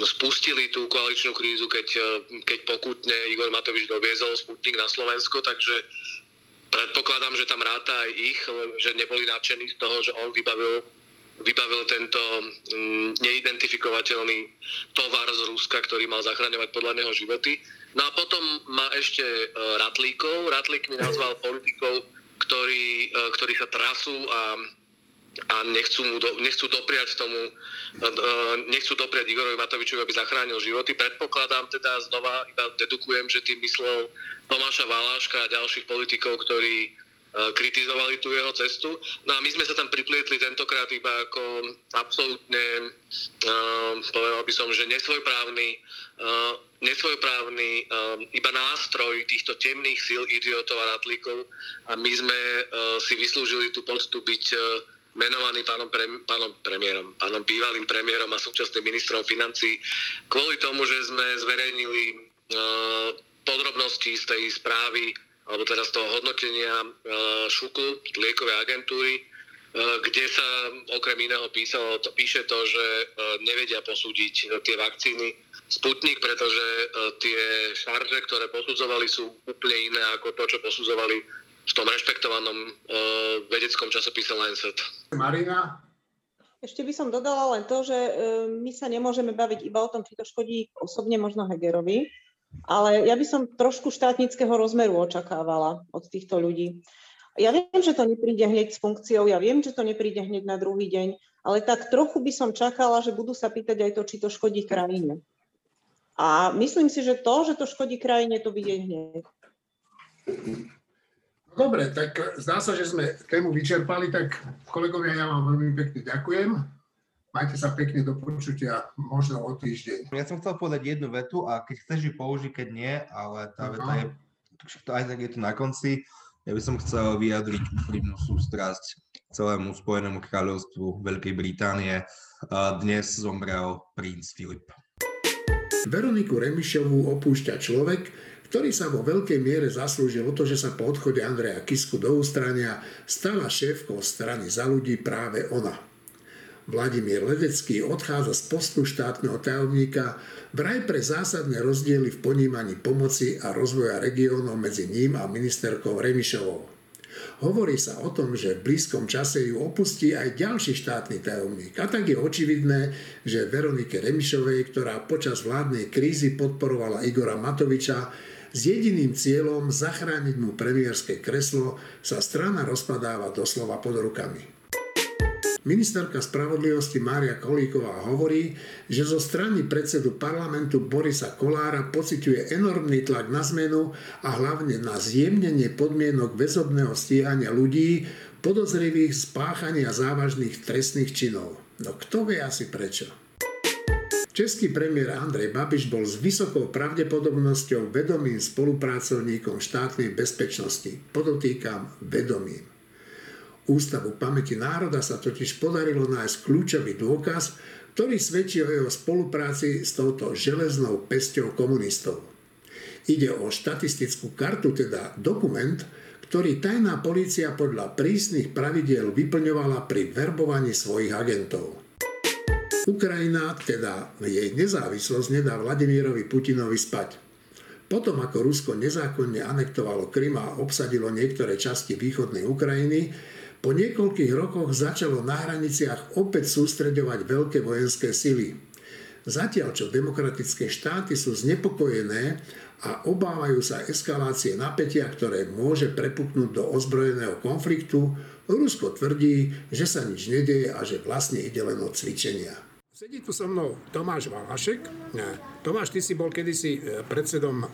spustili tú koaličnú krízu, keď, e, keď pokutne Igor Matovič doviezol Sputnik na Slovensko, takže predpokladám, že tam ráta aj ich, že neboli nadšení z toho, že on vybavil, vybavil tento mm, neidentifikovateľný tovar z Ruska, ktorý mal zachraňovať podľa neho životy. No a potom má ešte e, Ratlíkov. Ratlík mi nazval politikov, ktorí, e, ktorí sa trasú a a nechcú, mu do, nechcú dopriať tomu, uh, nechcú dopriať Igorovi Matovičovi, aby zachránil životy. Predpokladám teda znova, iba dedukujem, že tým myslel Tomáša Valáška a ďalších politikov, ktorí uh, kritizovali tú jeho cestu. No a my sme sa tam priplietli tentokrát iba ako absolútne, povedal by som, že nesvojprávny, nesvojprávny iba nástroj týchto temných síl idiotov a ratlíkov a my sme si vyslúžili tú poctu byť menovaný pánom, pre, pánom premiérom, pánom bývalým premiérom a súčasným ministrom financí kvôli tomu, že sme zverejnili uh, podrobnosti z tej správy alebo teda z toho hodnotenia uh, ŠUKu, liekovej agentúry, uh, kde sa okrem iného písalo, to, píše to, že uh, nevedia posúdiť tie vakcíny. Sputnik, pretože uh, tie šarže, ktoré posudzovali, sú úplne iné ako to, čo posudzovali v tom rešpektovanom uh, vedeckom časopise Lancet. Marina? Ešte by som dodala len to, že uh, my sa nemôžeme baviť iba o tom, či to škodí osobne možno Hegerovi, ale ja by som trošku štátnického rozmeru očakávala od týchto ľudí. Ja viem, že to nepríde hneď s funkciou, ja viem, že to nepríde hneď na druhý deň, ale tak trochu by som čakala, že budú sa pýtať aj to, či to škodí krajine. A myslím si, že to, že to škodí krajine, to vidieť hneď. Dobre, tak zdá sa, že sme tému vyčerpali, tak kolegovia, ja vám veľmi pekne ďakujem. Majte sa pekne do počutia, možno o týždeň. Ja som chcel povedať jednu vetu a keď chceš ju použiť, keď nie, ale tá veta je, to aj tak je to na konci. Ja by som chcel vyjadriť úprimnú sústrasť celému Spojenému kráľovstvu Veľkej Británie. Dnes zomrel princ Filip. Veroniku Remišovú opúšťa človek, ktorý sa vo veľkej miere zaslúžil o to, že sa po odchode Andreja Kisku do ústrania stala šéfkou strany za ľudí práve ona. Vladimír Ledecký odchádza z postu štátneho tajomníka vraj pre zásadné rozdiely v ponímaní pomoci a rozvoja regiónov medzi ním a ministerkou Remišovou. Hovorí sa o tom, že v blízkom čase ju opustí aj ďalší štátny tajomník. A tak je očividné, že Veronike Remišovej, ktorá počas vládnej krízy podporovala Igora Matoviča, s jediným cieľom zachrániť mu premiérske kreslo sa strana rozpadáva doslova pod rukami. Ministerka spravodlivosti Mária Kolíková hovorí, že zo strany predsedu parlamentu Borisa Kolára pociťuje enormný tlak na zmenu a hlavne na zjemnenie podmienok väzobného stíhania ľudí podozrivých spáchania závažných trestných činov. No kto vie asi prečo? Český premiér Andrej Babiš bol s vysokou pravdepodobnosťou vedomým spolupracovníkom štátnej bezpečnosti. Podotýkam vedomým. Ústavu pamäti národa sa totiž podarilo nájsť kľúčový dôkaz, ktorý svedčí o jeho spolupráci s touto železnou pesťou komunistov. Ide o štatistickú kartu, teda dokument, ktorý tajná polícia podľa prísnych pravidiel vyplňovala pri verbovaní svojich agentov. Ukrajina, teda jej nezávislosť, nedá Vladimírovi Putinovi spať. Potom, ako Rusko nezákonne anektovalo Krym a obsadilo niektoré časti východnej Ukrajiny, po niekoľkých rokoch začalo na hraniciach opäť sústreďovať veľké vojenské sily. Zatiaľ, čo demokratické štáty sú znepokojené a obávajú sa eskalácie napätia, ktoré môže prepuknúť do ozbrojeného konfliktu, Rusko tvrdí, že sa nič nedeje a že vlastne ide len o cvičenia. Sedí tu so mnou Tomáš Valašek. Tomáš, ty si bol kedysi e, predsedom e,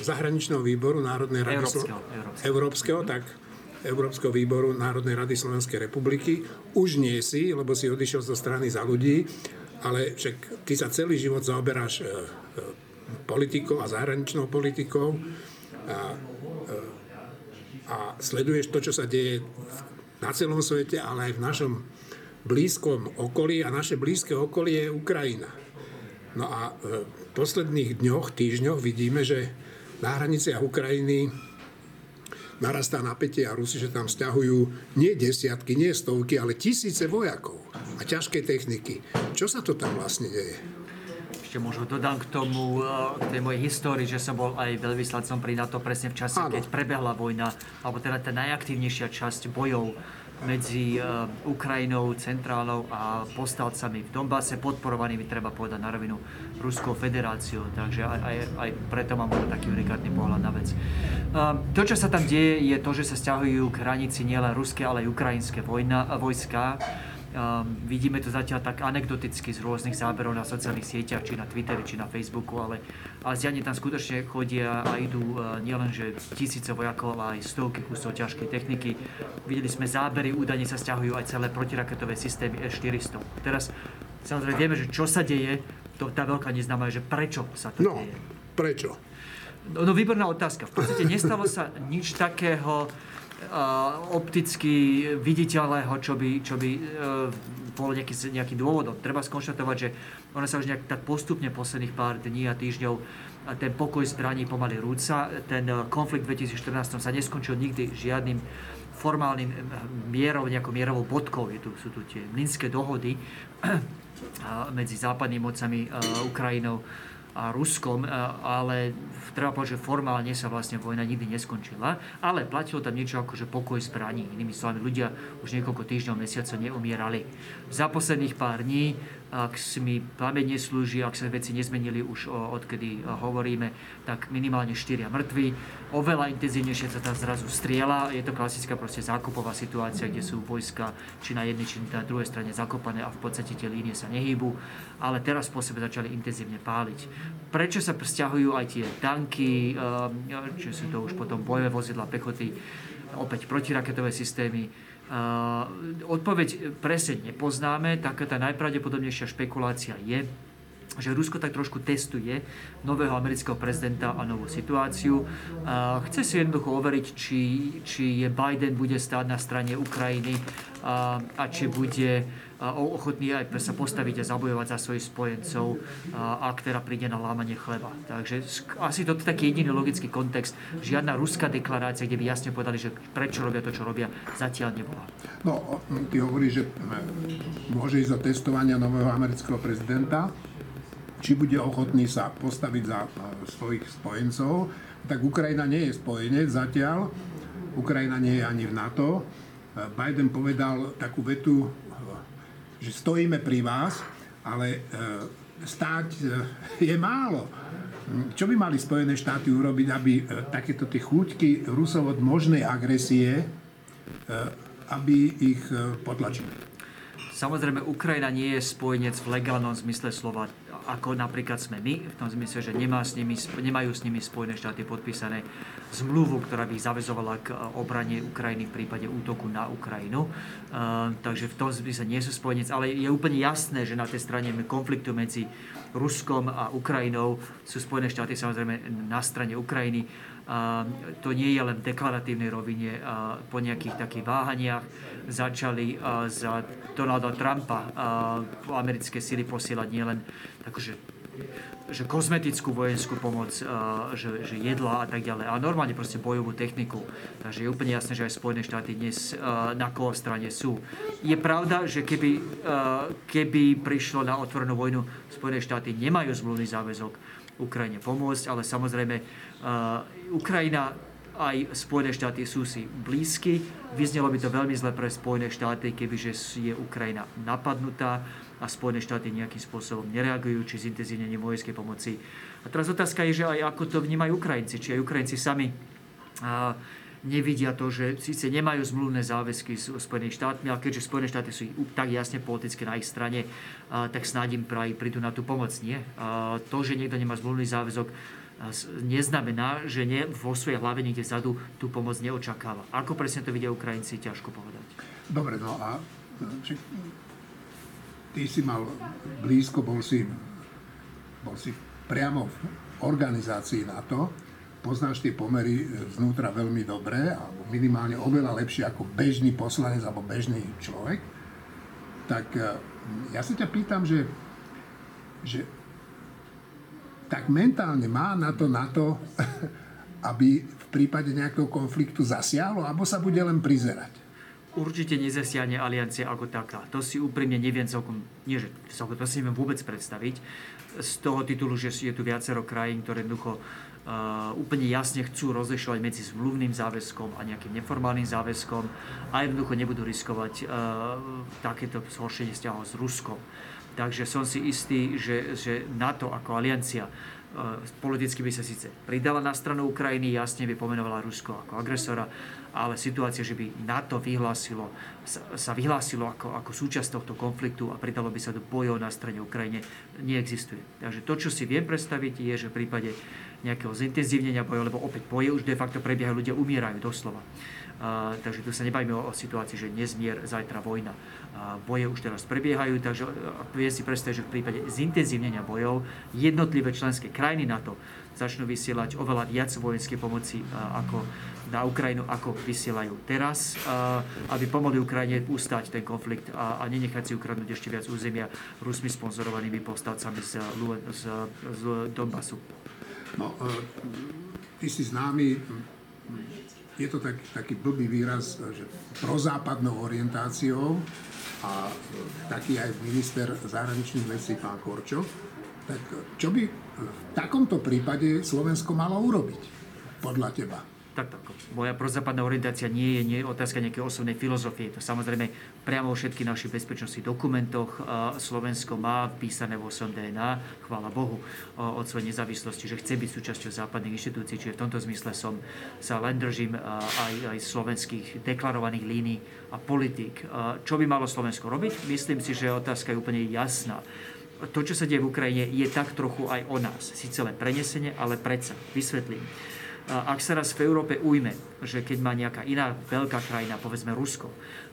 zahraničného výboru Národnej rady Európskeho, Európskeho. Európskeho tak Európskeho výboru Národnej rady Slovenskej republiky. Už nie si, lebo si odišiel zo strany za ľudí, ale však ty sa celý život zaoberáš e, politikou a zahraničnou politikou a, a sleduješ to, čo sa deje na celom svete, ale aj v našom blízkom okolí a naše blízke okolie je Ukrajina. No a v posledných dňoch, týždňoch vidíme, že na hraniciach Ukrajiny narastá napätie a Rusi, že tam stiahujú nie desiatky, nie stovky, ale tisíce vojakov a ťažké techniky. Čo sa to tam vlastne deje? Ešte možno dodám k tomu, e, k tej mojej histórii, že som bol aj veľvyslancom pri NATO presne v čase, Áno. keď prebehla vojna, alebo teda tá najaktívnejšia časť bojov medzi e, Ukrajinou, centrálou a postavcami v Donbase, podporovanými, treba povedať na rovinu, Ruskou federáciou. Takže aj, aj, aj preto mám taký unikátny pohľad na vec. E, to, čo sa tam deje, je to, že sa stiahujú k hranici nielen ruské, ale aj ukrajinské vojna, vojska Um, vidíme to zatiaľ tak anekdoticky z rôznych záberov na sociálnych sieťach, či na Twitteri, či na Facebooku, ale, ale zjavne tam skutočne chodia a idú uh, nielenže tisíce vojakov, ale aj stovky kusov ťažkej techniky. Videli sme zábery, údajne sa stiahujú aj celé protiraketové systémy S-400. Teraz samozrejme vieme, že čo sa deje, to, tá veľká neznáma je, že prečo sa to no, deje. prečo? No, no výborná otázka. V podstate nestalo sa nič takého, opticky viditeľného, čo by, čo by uh, bolo nejaký, nejakým dôvodom. Treba skonštatovať, že ona sa už nejak tak postupne posledných pár dní a týždňov ten pokoj zbraní pomaly rúca. Ten e, konflikt v 2014 sa neskončil nikdy žiadnym formálnym e, mierou, nejakou mierovou bodkou. Je tu, sú tu tie minské dohody medzi západnými mocami Ukrajinou a Ruskom, ale treba povedať, že formálne sa vlastne vojna nikdy neskončila, ale platilo tam niečo ako že pokoj zbraní. Inými slovami, ľudia už niekoľko týždňov, mesiacov neumierali. Za posledných pár dní ak mi pamäť neslúži, ak sa veci nezmenili už odkedy hovoríme, tak minimálne 4 mŕtvi. Oveľa intenzívnejšie sa tam zrazu striela. Je to klasická proste zákupová situácia, kde sú vojska či na jednej, či na druhej strane zakopané a v podstate tie línie sa nehýbu. Ale teraz po sebe začali intenzívne páliť. Prečo sa stiahujú aj tie tanky, ehm, či sú to už potom bojové vozidla pechoty, opäť protiraketové systémy, odpoveď presne nepoznáme, taká tá najpravdepodobnejšia špekulácia je, že Rusko tak trošku testuje nového amerického prezidenta a novú situáciu. Chce si jednoducho overiť, či, či je Biden bude stáť na strane Ukrajiny a, a či bude ochotný aj sa postaviť a zabojovať za svojich spojencov, ak teda príde na lámanie chleba. Takže asi to je taký jediný logický kontext. Žiadna ruská deklarácia, kde by jasne povedali, že prečo robia to, čo robia, zatiaľ nebola. No, ty hovoríš, že môže ísť o testovania nového amerického prezidenta, či bude ochotný sa postaviť za svojich spojencov, tak Ukrajina nie je spojenec zatiaľ. Ukrajina nie je ani v NATO. Biden povedal takú vetu, že stojíme pri vás, ale e, stáť e, je málo. Čo by mali Spojené štáty urobiť, aby e, takéto tie chúťky Rusov od možnej agresie, aby ich potlačili? Samozrejme, Ukrajina nie je spojenec v legálnom zmysle slova ako napríklad sme my, v tom zmysle, že nemá s nimi, nemajú s nimi Spojené štáty podpísané zmluvu, ktorá by ich zavezovala k e, obrane Ukrajiny v prípade útoku na Ukrajinu. Uh, takže v tom zmysle nie sú spojenec, ale je úplne jasné, že na tej strane konfliktu medzi Ruskom a Ukrajinou sú Spojené štáty samozrejme na strane Ukrajiny. Uh, to nie je len v deklaratívnej rovine. Po nejakých takých váhaniach začali za Donalda Trumpa americké sily posielať nielen akože že kozmetickú vojenskú pomoc, že, že jedla a tak ďalej. A normálne proste bojovú techniku. Takže je úplne jasné, že aj Spojené štáty dnes na koho strane sú. Je pravda, že keby, keby prišlo na otvorenú vojnu, Spojené štáty nemajú zmluvný záväzok Ukrajine pomôcť, ale samozrejme Ukrajina aj Spojené štáty sú si blízky. Vyznelo by to veľmi zle pre Spojené štáty, kebyže je Ukrajina napadnutá a Spojené štáty nejakým spôsobom nereagujú, či zintenzívnenie vojenskej pomoci. A teraz otázka je, že aj ako to vnímajú Ukrajinci, či aj Ukrajinci sami a, nevidia to, že síce nemajú zmluvné záväzky s Spojenými štátmi, ale keďže Spojené štáty sú tak jasne politicky na ich strane, a, tak snáď im praj prídu na tú pomoc. Nie? A, to, že niekto nemá zmluvný záväzok, neznamená, že nie, vo svojej hlave niekde vzadu tú pomoc neočakáva. Ako presne to vidia Ukrajinci, ťažko povedať. Dobre, no a ty si mal blízko, bol si, bol si priamo v organizácii NATO, poznáš tie pomery znútra veľmi dobre, alebo minimálne oveľa lepšie ako bežný poslanec alebo bežný človek, tak eh, ja sa ťa pýtam, že, že tak mentálne má na to, na to, *laughs* aby v prípade nejakého konfliktu zasiahlo, alebo sa bude len prizerať? Určite nezasiahne aliancia ako taká. To si úprimne neviem celkom, nie že celkom, to si neviem vôbec predstaviť. Z toho titulu, že je tu viacero krajín, ktoré jednoducho uh, úplne jasne chcú rozlišovať medzi zmluvným záväzkom a nejakým neformálnym záväzkom a jednoducho nebudú riskovať uh, takéto zhoršenie vzťahov s Ruskom. Takže som si istý, že, že NATO ako aliancia politicky by sa síce pridala na stranu Ukrajiny, jasne by pomenovala Rusko ako agresora, ale situácia, že by NATO vyhlásilo, sa vyhlásilo ako, ako súčasť tohto konfliktu a pridalo by sa do bojov na strane Ukrajine, neexistuje. Takže to, čo si viem predstaviť, je, že v prípade nejakého zintenzívnenia bojov, lebo opäť boje už de facto prebiehajú, ľudia umierajú doslova. Uh, takže tu sa nebajme o, o situácii, že nezmier, zajtra vojna. Boje už teraz prebiehajú, takže uh, vie si predstaviť, že v prípade zintenzívnenia bojov jednotlivé členské krajiny NATO začnú vysielať oveľa viac vojenskej pomoci ako na Ukrajinu, ako vysielajú teraz, aby pomohli Ukrajine ustať ten konflikt a, a nenechať si ukradnúť ešte viac územia Rusmi sponzorovanými povstalcami z, z, z Donbasu. No, e, ty si známy, je to tak, taký blbý výraz, že prozápadnou orientáciou a taký aj minister zahraničných vecí pán Korčok, tak čo by v takomto prípade Slovensko malo urobiť podľa teba? Tak, tak. Moja prozápadná orientácia nie je nie otázka nejakej osobnej filozofie. To samozrejme priamo vo všetkých našich bezpečnostných dokumentoch Slovensko má vpísané vo svojom DNA, chvála Bohu, od svojej nezávislosti, že chce byť súčasťou západných inštitúcií. Čiže v tomto zmysle som sa len držím aj, aj slovenských deklarovaných línií a politik. Čo by malo Slovensko robiť? Myslím si, že otázka je úplne jasná to, čo sa deje v Ukrajine, je tak trochu aj o nás. Sice len prenesenie, ale predsa. Vysvetlím. Ak sa raz v Európe ujme, že keď má nejaká iná veľká krajina, povedzme Rusko,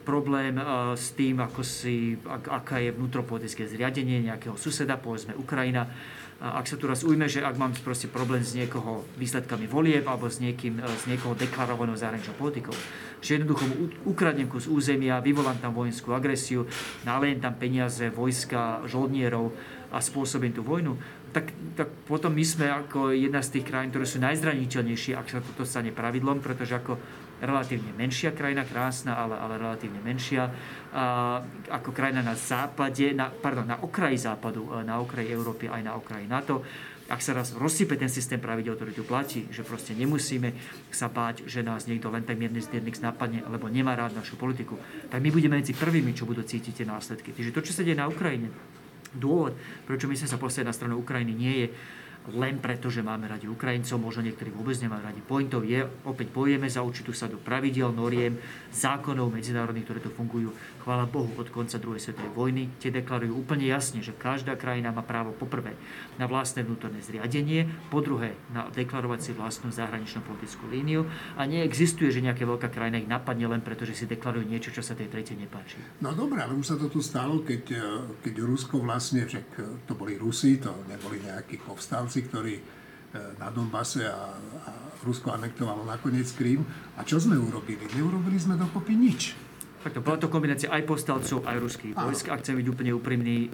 problém s tým, ako si, ak, aká je vnútropolitické zriadenie nejakého suseda, povedzme Ukrajina, ak sa tu raz ujme, že ak mám proste problém s niekoho výsledkami volieb alebo s, niekým, s niekoho deklarovanou zahraničnou politikou, že jednoducho mu ukradnem kus územia, vyvolám tam vojenskú agresiu, nalejem tam peniaze, vojska, žoldnierov a spôsobím tú vojnu, tak, tak potom my sme ako jedna z tých krajín, ktoré sú najzraniteľnejšie, ak sa toto stane pravidlom, pretože ako relatívne menšia krajina, krásna, ale, ale relatívne menšia, a, ako krajina na západe, na, pardon, na okraji západu, na okraji Európy, aj na okraji NATO, ak sa raz rozsype ten systém pravidel, ktorý tu platí, že proste nemusíme sa báť, že nás niekto len tak mierne z napadne, lebo nemá rád našu politiku, tak my budeme medzi prvými, čo budú cítiť tie následky. Takže to, čo sa deje na Ukrajine, dôvod, prečo my sme sa postavili na stranu Ukrajiny, nie je len preto, že máme radi Ukrajincov, možno niektorí vôbec nemajú radi. Pointov je, opäť bojujeme za určitú sadu pravidel, noriem, zákonov medzinárodných, ktoré tu fungujú. Chvála Bohu, od konca druhej svetovej vojny tie deklarujú úplne jasne, že každá krajina má právo poprvé na vlastné vnútorné zriadenie, po druhé na deklarovať si vlastnú zahraničnú politickú líniu a neexistuje, že nejaká veľká krajina ich napadne len preto, že si deklarujú niečo, čo sa tej tretej nepáči. No dobré, ale už sa to tu stalo, keď, keď Rusko vlastne, však to boli Rusi, to neboli nejakí povstalci, ktorí e, na Donbase a, a Rusko anektovalo nakoniec Krím. A čo sme urobili? Neurobili sme dokopy nič. Takto, bola to kombinácia aj postalcov, aj ruských vojsk. Ak chcem byť úplne úprimný, e,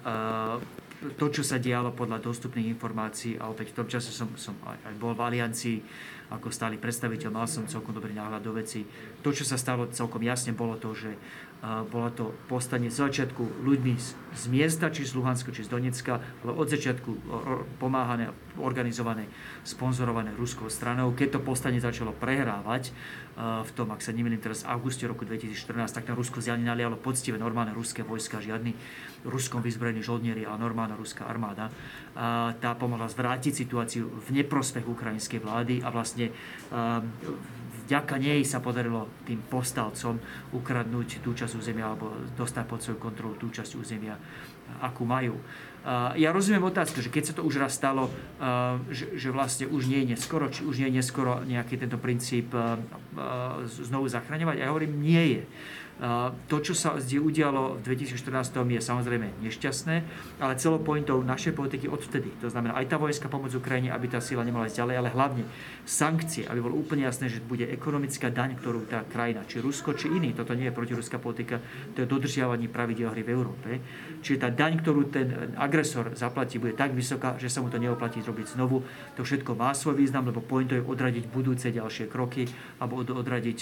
to, čo sa dialo podľa dostupných informácií, a opäť v tom čase som, som aj, aj bol v aliancii ako stály predstaviteľ, mal som celkom dobrý náhľad do veci. To, čo sa stalo celkom jasne, bolo to, že bola to postanie z začiatku ľuďmi z miesta, či z Luhanska, či z Donecka, ale od začiatku pomáhané, organizované, sponzorované ruskou stranou. Keď to postanie začalo prehrávať, v tom, ak sa nemýlim teraz v auguste roku 2014, tak na Rusko zjavne nalialo poctivé normálne ruské vojska, žiadny ruskom vyzbrojení žoldnieri a normálna ruská armáda. Tá pomohla zvrátiť situáciu v neprospech ukrajinskej vlády a vlastne vďaka nej sa podarilo tým povstalcom ukradnúť tú časť územia alebo dostať pod svoju kontrolu tú časť územia, akú majú. Ja rozumiem otázku, že keď sa to už raz stalo, že, že vlastne už nie je neskoro, či už nie je neskoro nejaký tento princíp znovu zachraňovať. Ja hovorím, nie je. To, čo sa udialo v 2014 je samozrejme nešťastné, ale celou pointou našej politiky odvtedy, to znamená aj tá vojenská pomoc Ukrajine, aby tá sila nemala ísť ďalej, ale hlavne sankcie, aby bolo úplne jasné, že bude ekonomická daň, ktorú tá krajina, či Rusko, či iný, toto nie je protiruská politika, to je dodržiavanie pravidel hry v Európe. Čiže tá daň, ktorú ten agresor zaplatí, bude tak vysoká, že sa mu to neoplatí zrobiť znovu. To všetko má svoj význam, lebo pointou je odradiť budúce ďalšie kroky, alebo odradiť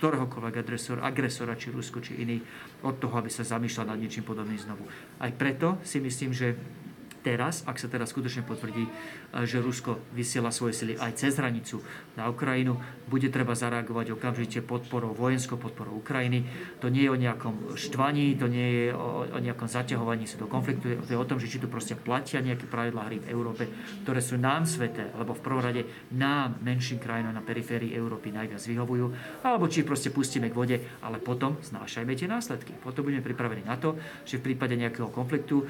ktoréhokoľvek agresor, agresor agresora, či Rusko, či iný, od toho, aby sa zamýšľal nad niečím podobným znovu. Aj preto si myslím, že teraz, ak sa teraz skutočne potvrdí, že Rusko vysiela svoje sily aj cez hranicu na Ukrajinu, bude treba zareagovať okamžite podporou, vojenskou podporou Ukrajiny. To nie je o nejakom štvaní, to nie je o nejakom zaťahovaní sa do konfliktu, to je o tom, že či tu proste platia nejaké pravidlá hry v Európe, ktoré sú nám sveté, alebo v prvom rade nám, menším krajinom na periférii Európy najviac vyhovujú, alebo či proste pustíme k vode, ale potom znášajme tie následky. Potom budeme pripravení na to, že v prípade nejakého konfliktu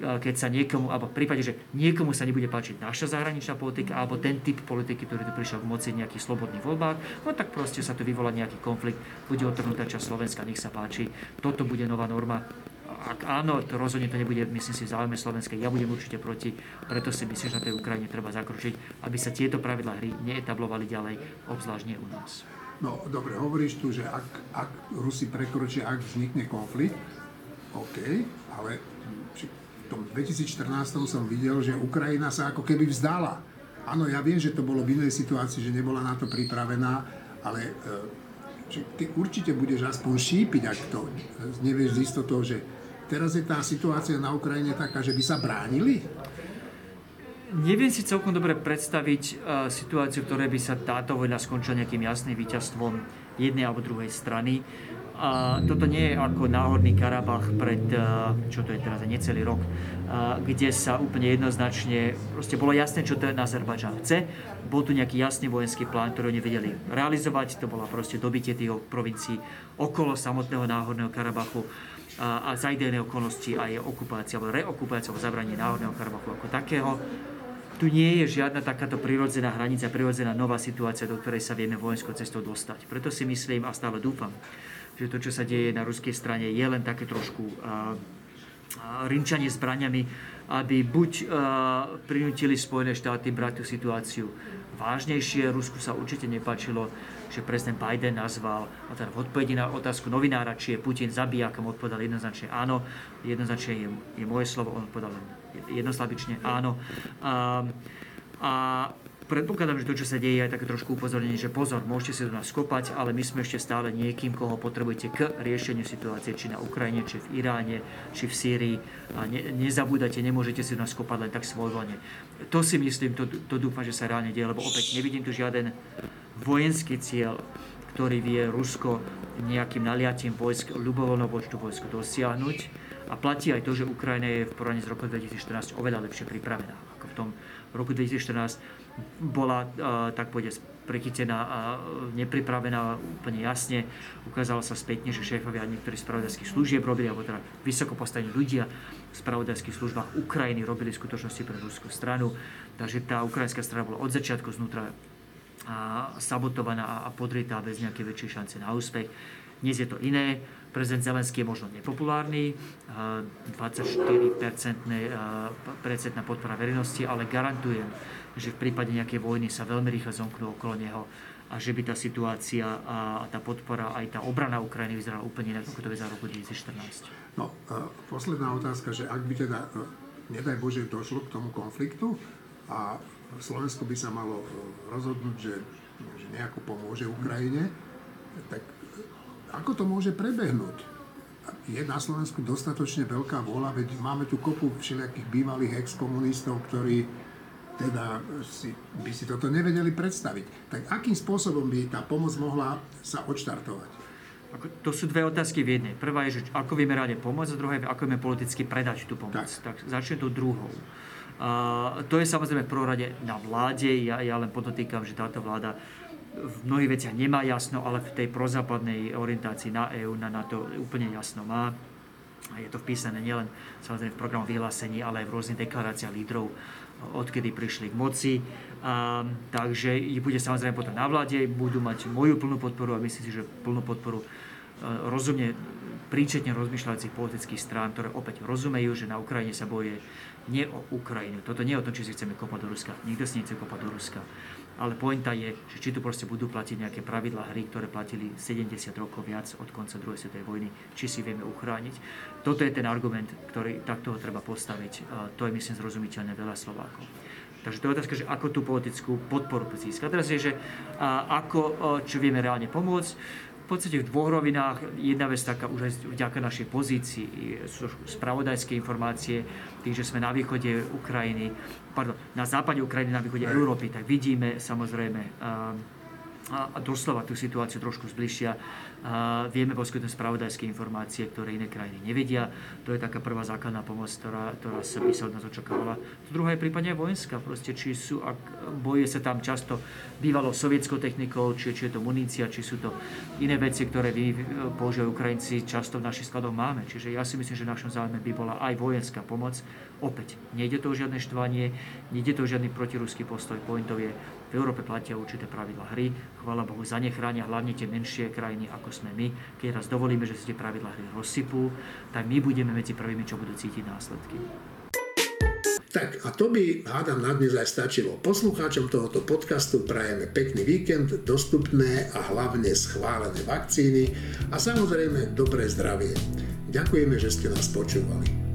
keď sa niekomu, alebo v prípade, že niekomu sa nebude páčiť naša zahraničná politika, alebo ten typ politiky, ktorý tu prišiel k moci nejakých slobodných voľbách, no tak proste sa tu vyvolá nejaký konflikt, bude otrhnutá časť Slovenska, nech sa páči. Toto bude nová norma. Ak áno, to rozhodne to nebude, myslím si, v záujme Slovenskej. Ja budem určite proti, preto si myslím, že na tej Ukrajine treba zakročiť, aby sa tieto pravidlá hry neetablovali ďalej, obzvlášť u nás. No, dobre, hovoríš tu, že ak, ak Rusi prekročia, ak vznikne konflikt, OK, ale tom 2014 som videl, že Ukrajina sa ako keby vzdala. Áno, ja viem, že to bolo v inej situácii, že nebola na to pripravená, ale e, že ty určite budeš aspoň šípiť, ak to nevieš z istotou, že teraz je tá situácia na Ukrajine taká, že by sa bránili? Neviem si celkom dobre predstaviť uh, situáciu, v ktorej by sa táto vojna skončila nejakým jasným víťazstvom jednej alebo druhej strany. A toto nie je ako náhodný Karabach pred, čo to je teraz, necelý rok, kde sa úplne jednoznačne, proste bolo jasné, čo ten Azerbajdžan chce. Bol tu nejaký jasný vojenský plán, ktorý oni vedeli realizovať, to bola proste dobitie tých provincií okolo samotného náhodného Karabachu a, a za ideálne okolnosti aj okupácia alebo reokupácia alebo zabranie náhodného Karabachu ako takého. tu nie je žiadna takáto prirodzená hranica, prirodzená nová situácia, do ktorej sa vieme vojenskou cestou dostať. Preto si myslím a stále dúfam, že to, čo sa deje na ruskej strane, je len také trošku uh, rinčanie zbraniami, aby buď uh, prinútili Spojené štáty brať tú situáciu vážnejšie. Rusku sa určite nepáčilo, že prezident Biden nazval, a teda v odpovedi na otázku novinára, či je Putin zabijakom, odpovedal jednoznačne áno. Jednoznačne je, je moje slovo, on odpovedal jednoslabične áno. A, a predpokladám, že to, čo sa deje, je také trošku upozornenie, že pozor, môžete si do nás skopať, ale my sme ešte stále niekým, koho potrebujete k riešeniu situácie, či na Ukrajine, či v Iráne, či v Sýrii. A ne, nezabúdajte, nemôžete si do nás skopať len tak svojvoľne. To si myslím, to, to dúfam, že sa reálne deje, lebo opäť nevidím tu žiaden vojenský cieľ, ktorý vie Rusko nejakým naliatím vojsk, ľubovoľnou počtu vojsk dosiahnuť. A platí aj to, že Ukrajina je v porovnaní s roku 2014 oveľa lepšie pripravená. Ako v tom roku 2014 bola, tak povedať, prechytená a nepripravená úplne jasne. Ukázalo sa spätne, že šéfovia niektorých spravodajských služieb robili, alebo teda vysoko postavení ľudia v spravodajských službách Ukrajiny robili v skutočnosti pre ruskú stranu. Takže tá ukrajinská strana bola od začiatku znútra sabotovaná a podritá bez nejakej väčšej šance na úspech. Dnes je to iné. Prezident Zelenský je možno nepopulárny, 24-percentná podpora verejnosti, ale garantujem, že v prípade nejakej vojny sa veľmi rýchle zomknú okolo neho a že by tá situácia a tá podpora, aj tá obrana Ukrajiny vyzerala úplne inak, ako to vyzeralo roku 2014. No, posledná otázka, že ak by teda, nedaj Bože, došlo k tomu konfliktu a Slovensko by sa malo rozhodnúť, že, že nejako pomôže Ukrajine, tak ako to môže prebehnúť? Je na Slovensku dostatočne veľká vôľa, veď máme tu kopu všelijakých bývalých exkomunistov, ktorí teda si, by si toto nevedeli predstaviť. Tak akým spôsobom by tá pomoc mohla sa odštartovať? To sú dve otázky v jednej. Prvá je, že ako vieme ráde pomôcť, a druhá je, ako vieme politicky predať tú pomoc. Tak, tak začnem tou druhou. A to je samozrejme v prvom rade na vláde. Ja, ja len podotýkam, že táto vláda v mnohých veciach nemá jasno, ale v tej prozápadnej orientácii na EÚ, na NATO úplne jasno má. A je to vpísané nielen samozrejme v programu vyhlásení, ale aj v rôznych deklaráciách lídrov odkedy prišli k moci. A, takže bude samozrejme potom na vláde, budú mať moju plnú podporu a myslím si, že plnú podporu e, rozumne príčetne rozmýšľajúcich politických strán, ktoré opäť rozumejú, že na Ukrajine sa boje nie o Ukrajinu. Toto nie je o tom, či si chceme kopať do Ruska. Nikto si nechce kopať do Ruska. Ale pointa je, že či tu proste budú platiť nejaké pravidlá hry, ktoré platili 70 rokov viac od konca druhej svetovej vojny, či si vieme uchrániť. Toto je ten argument, ktorý takto ho treba postaviť. To je, myslím, zrozumiteľné veľa Slovákov. Takže to je otázka, že ako tú politickú podporu získať. Teraz je, že ako, čo vieme reálne pomôcť v podstate v dvoch rovinách. Jedna vec taká už aj vďaka našej pozícii, sú spravodajské informácie, tým, že sme na východe Ukrajiny, pardon, na západe Ukrajiny, na východe Európy, tak vidíme samozrejme a doslova tú situáciu trošku zbližšia. Vieme poskytnúť spravodajské informácie, ktoré iné krajiny nevedia. To je taká prvá základná pomoc, ktorá, ktorá sa by sa od nás očakávala. Druhá je prípadne vojenská. Proste, či sú, ak boje sa tam často bývalo sovietskou technikou, či, či je to munícia, či sú to iné veci, ktoré vy používajú Ukrajinci, často v našich skladoch máme. Čiže ja si myslím, že našom záujme by bola aj vojenská pomoc. Opäť, nejde to o žiadne štvanie, nejde to o žiadny protiruský postoj. Pointov je v Európe platia určité pravidla hry. Chvála Bohu, za ne chránia hlavne tie menšie krajiny, ako sme my. Keď raz dovolíme, že si tie pravidla hry rozsypú, tak my budeme medzi prvými, čo budú cítiť následky. Tak a to by, hádam, na dnes aj stačilo. Poslucháčom tohoto podcastu prajeme pekný víkend, dostupné a hlavne schválené vakcíny a samozrejme dobré zdravie. Ďakujeme, že ste nás počúvali.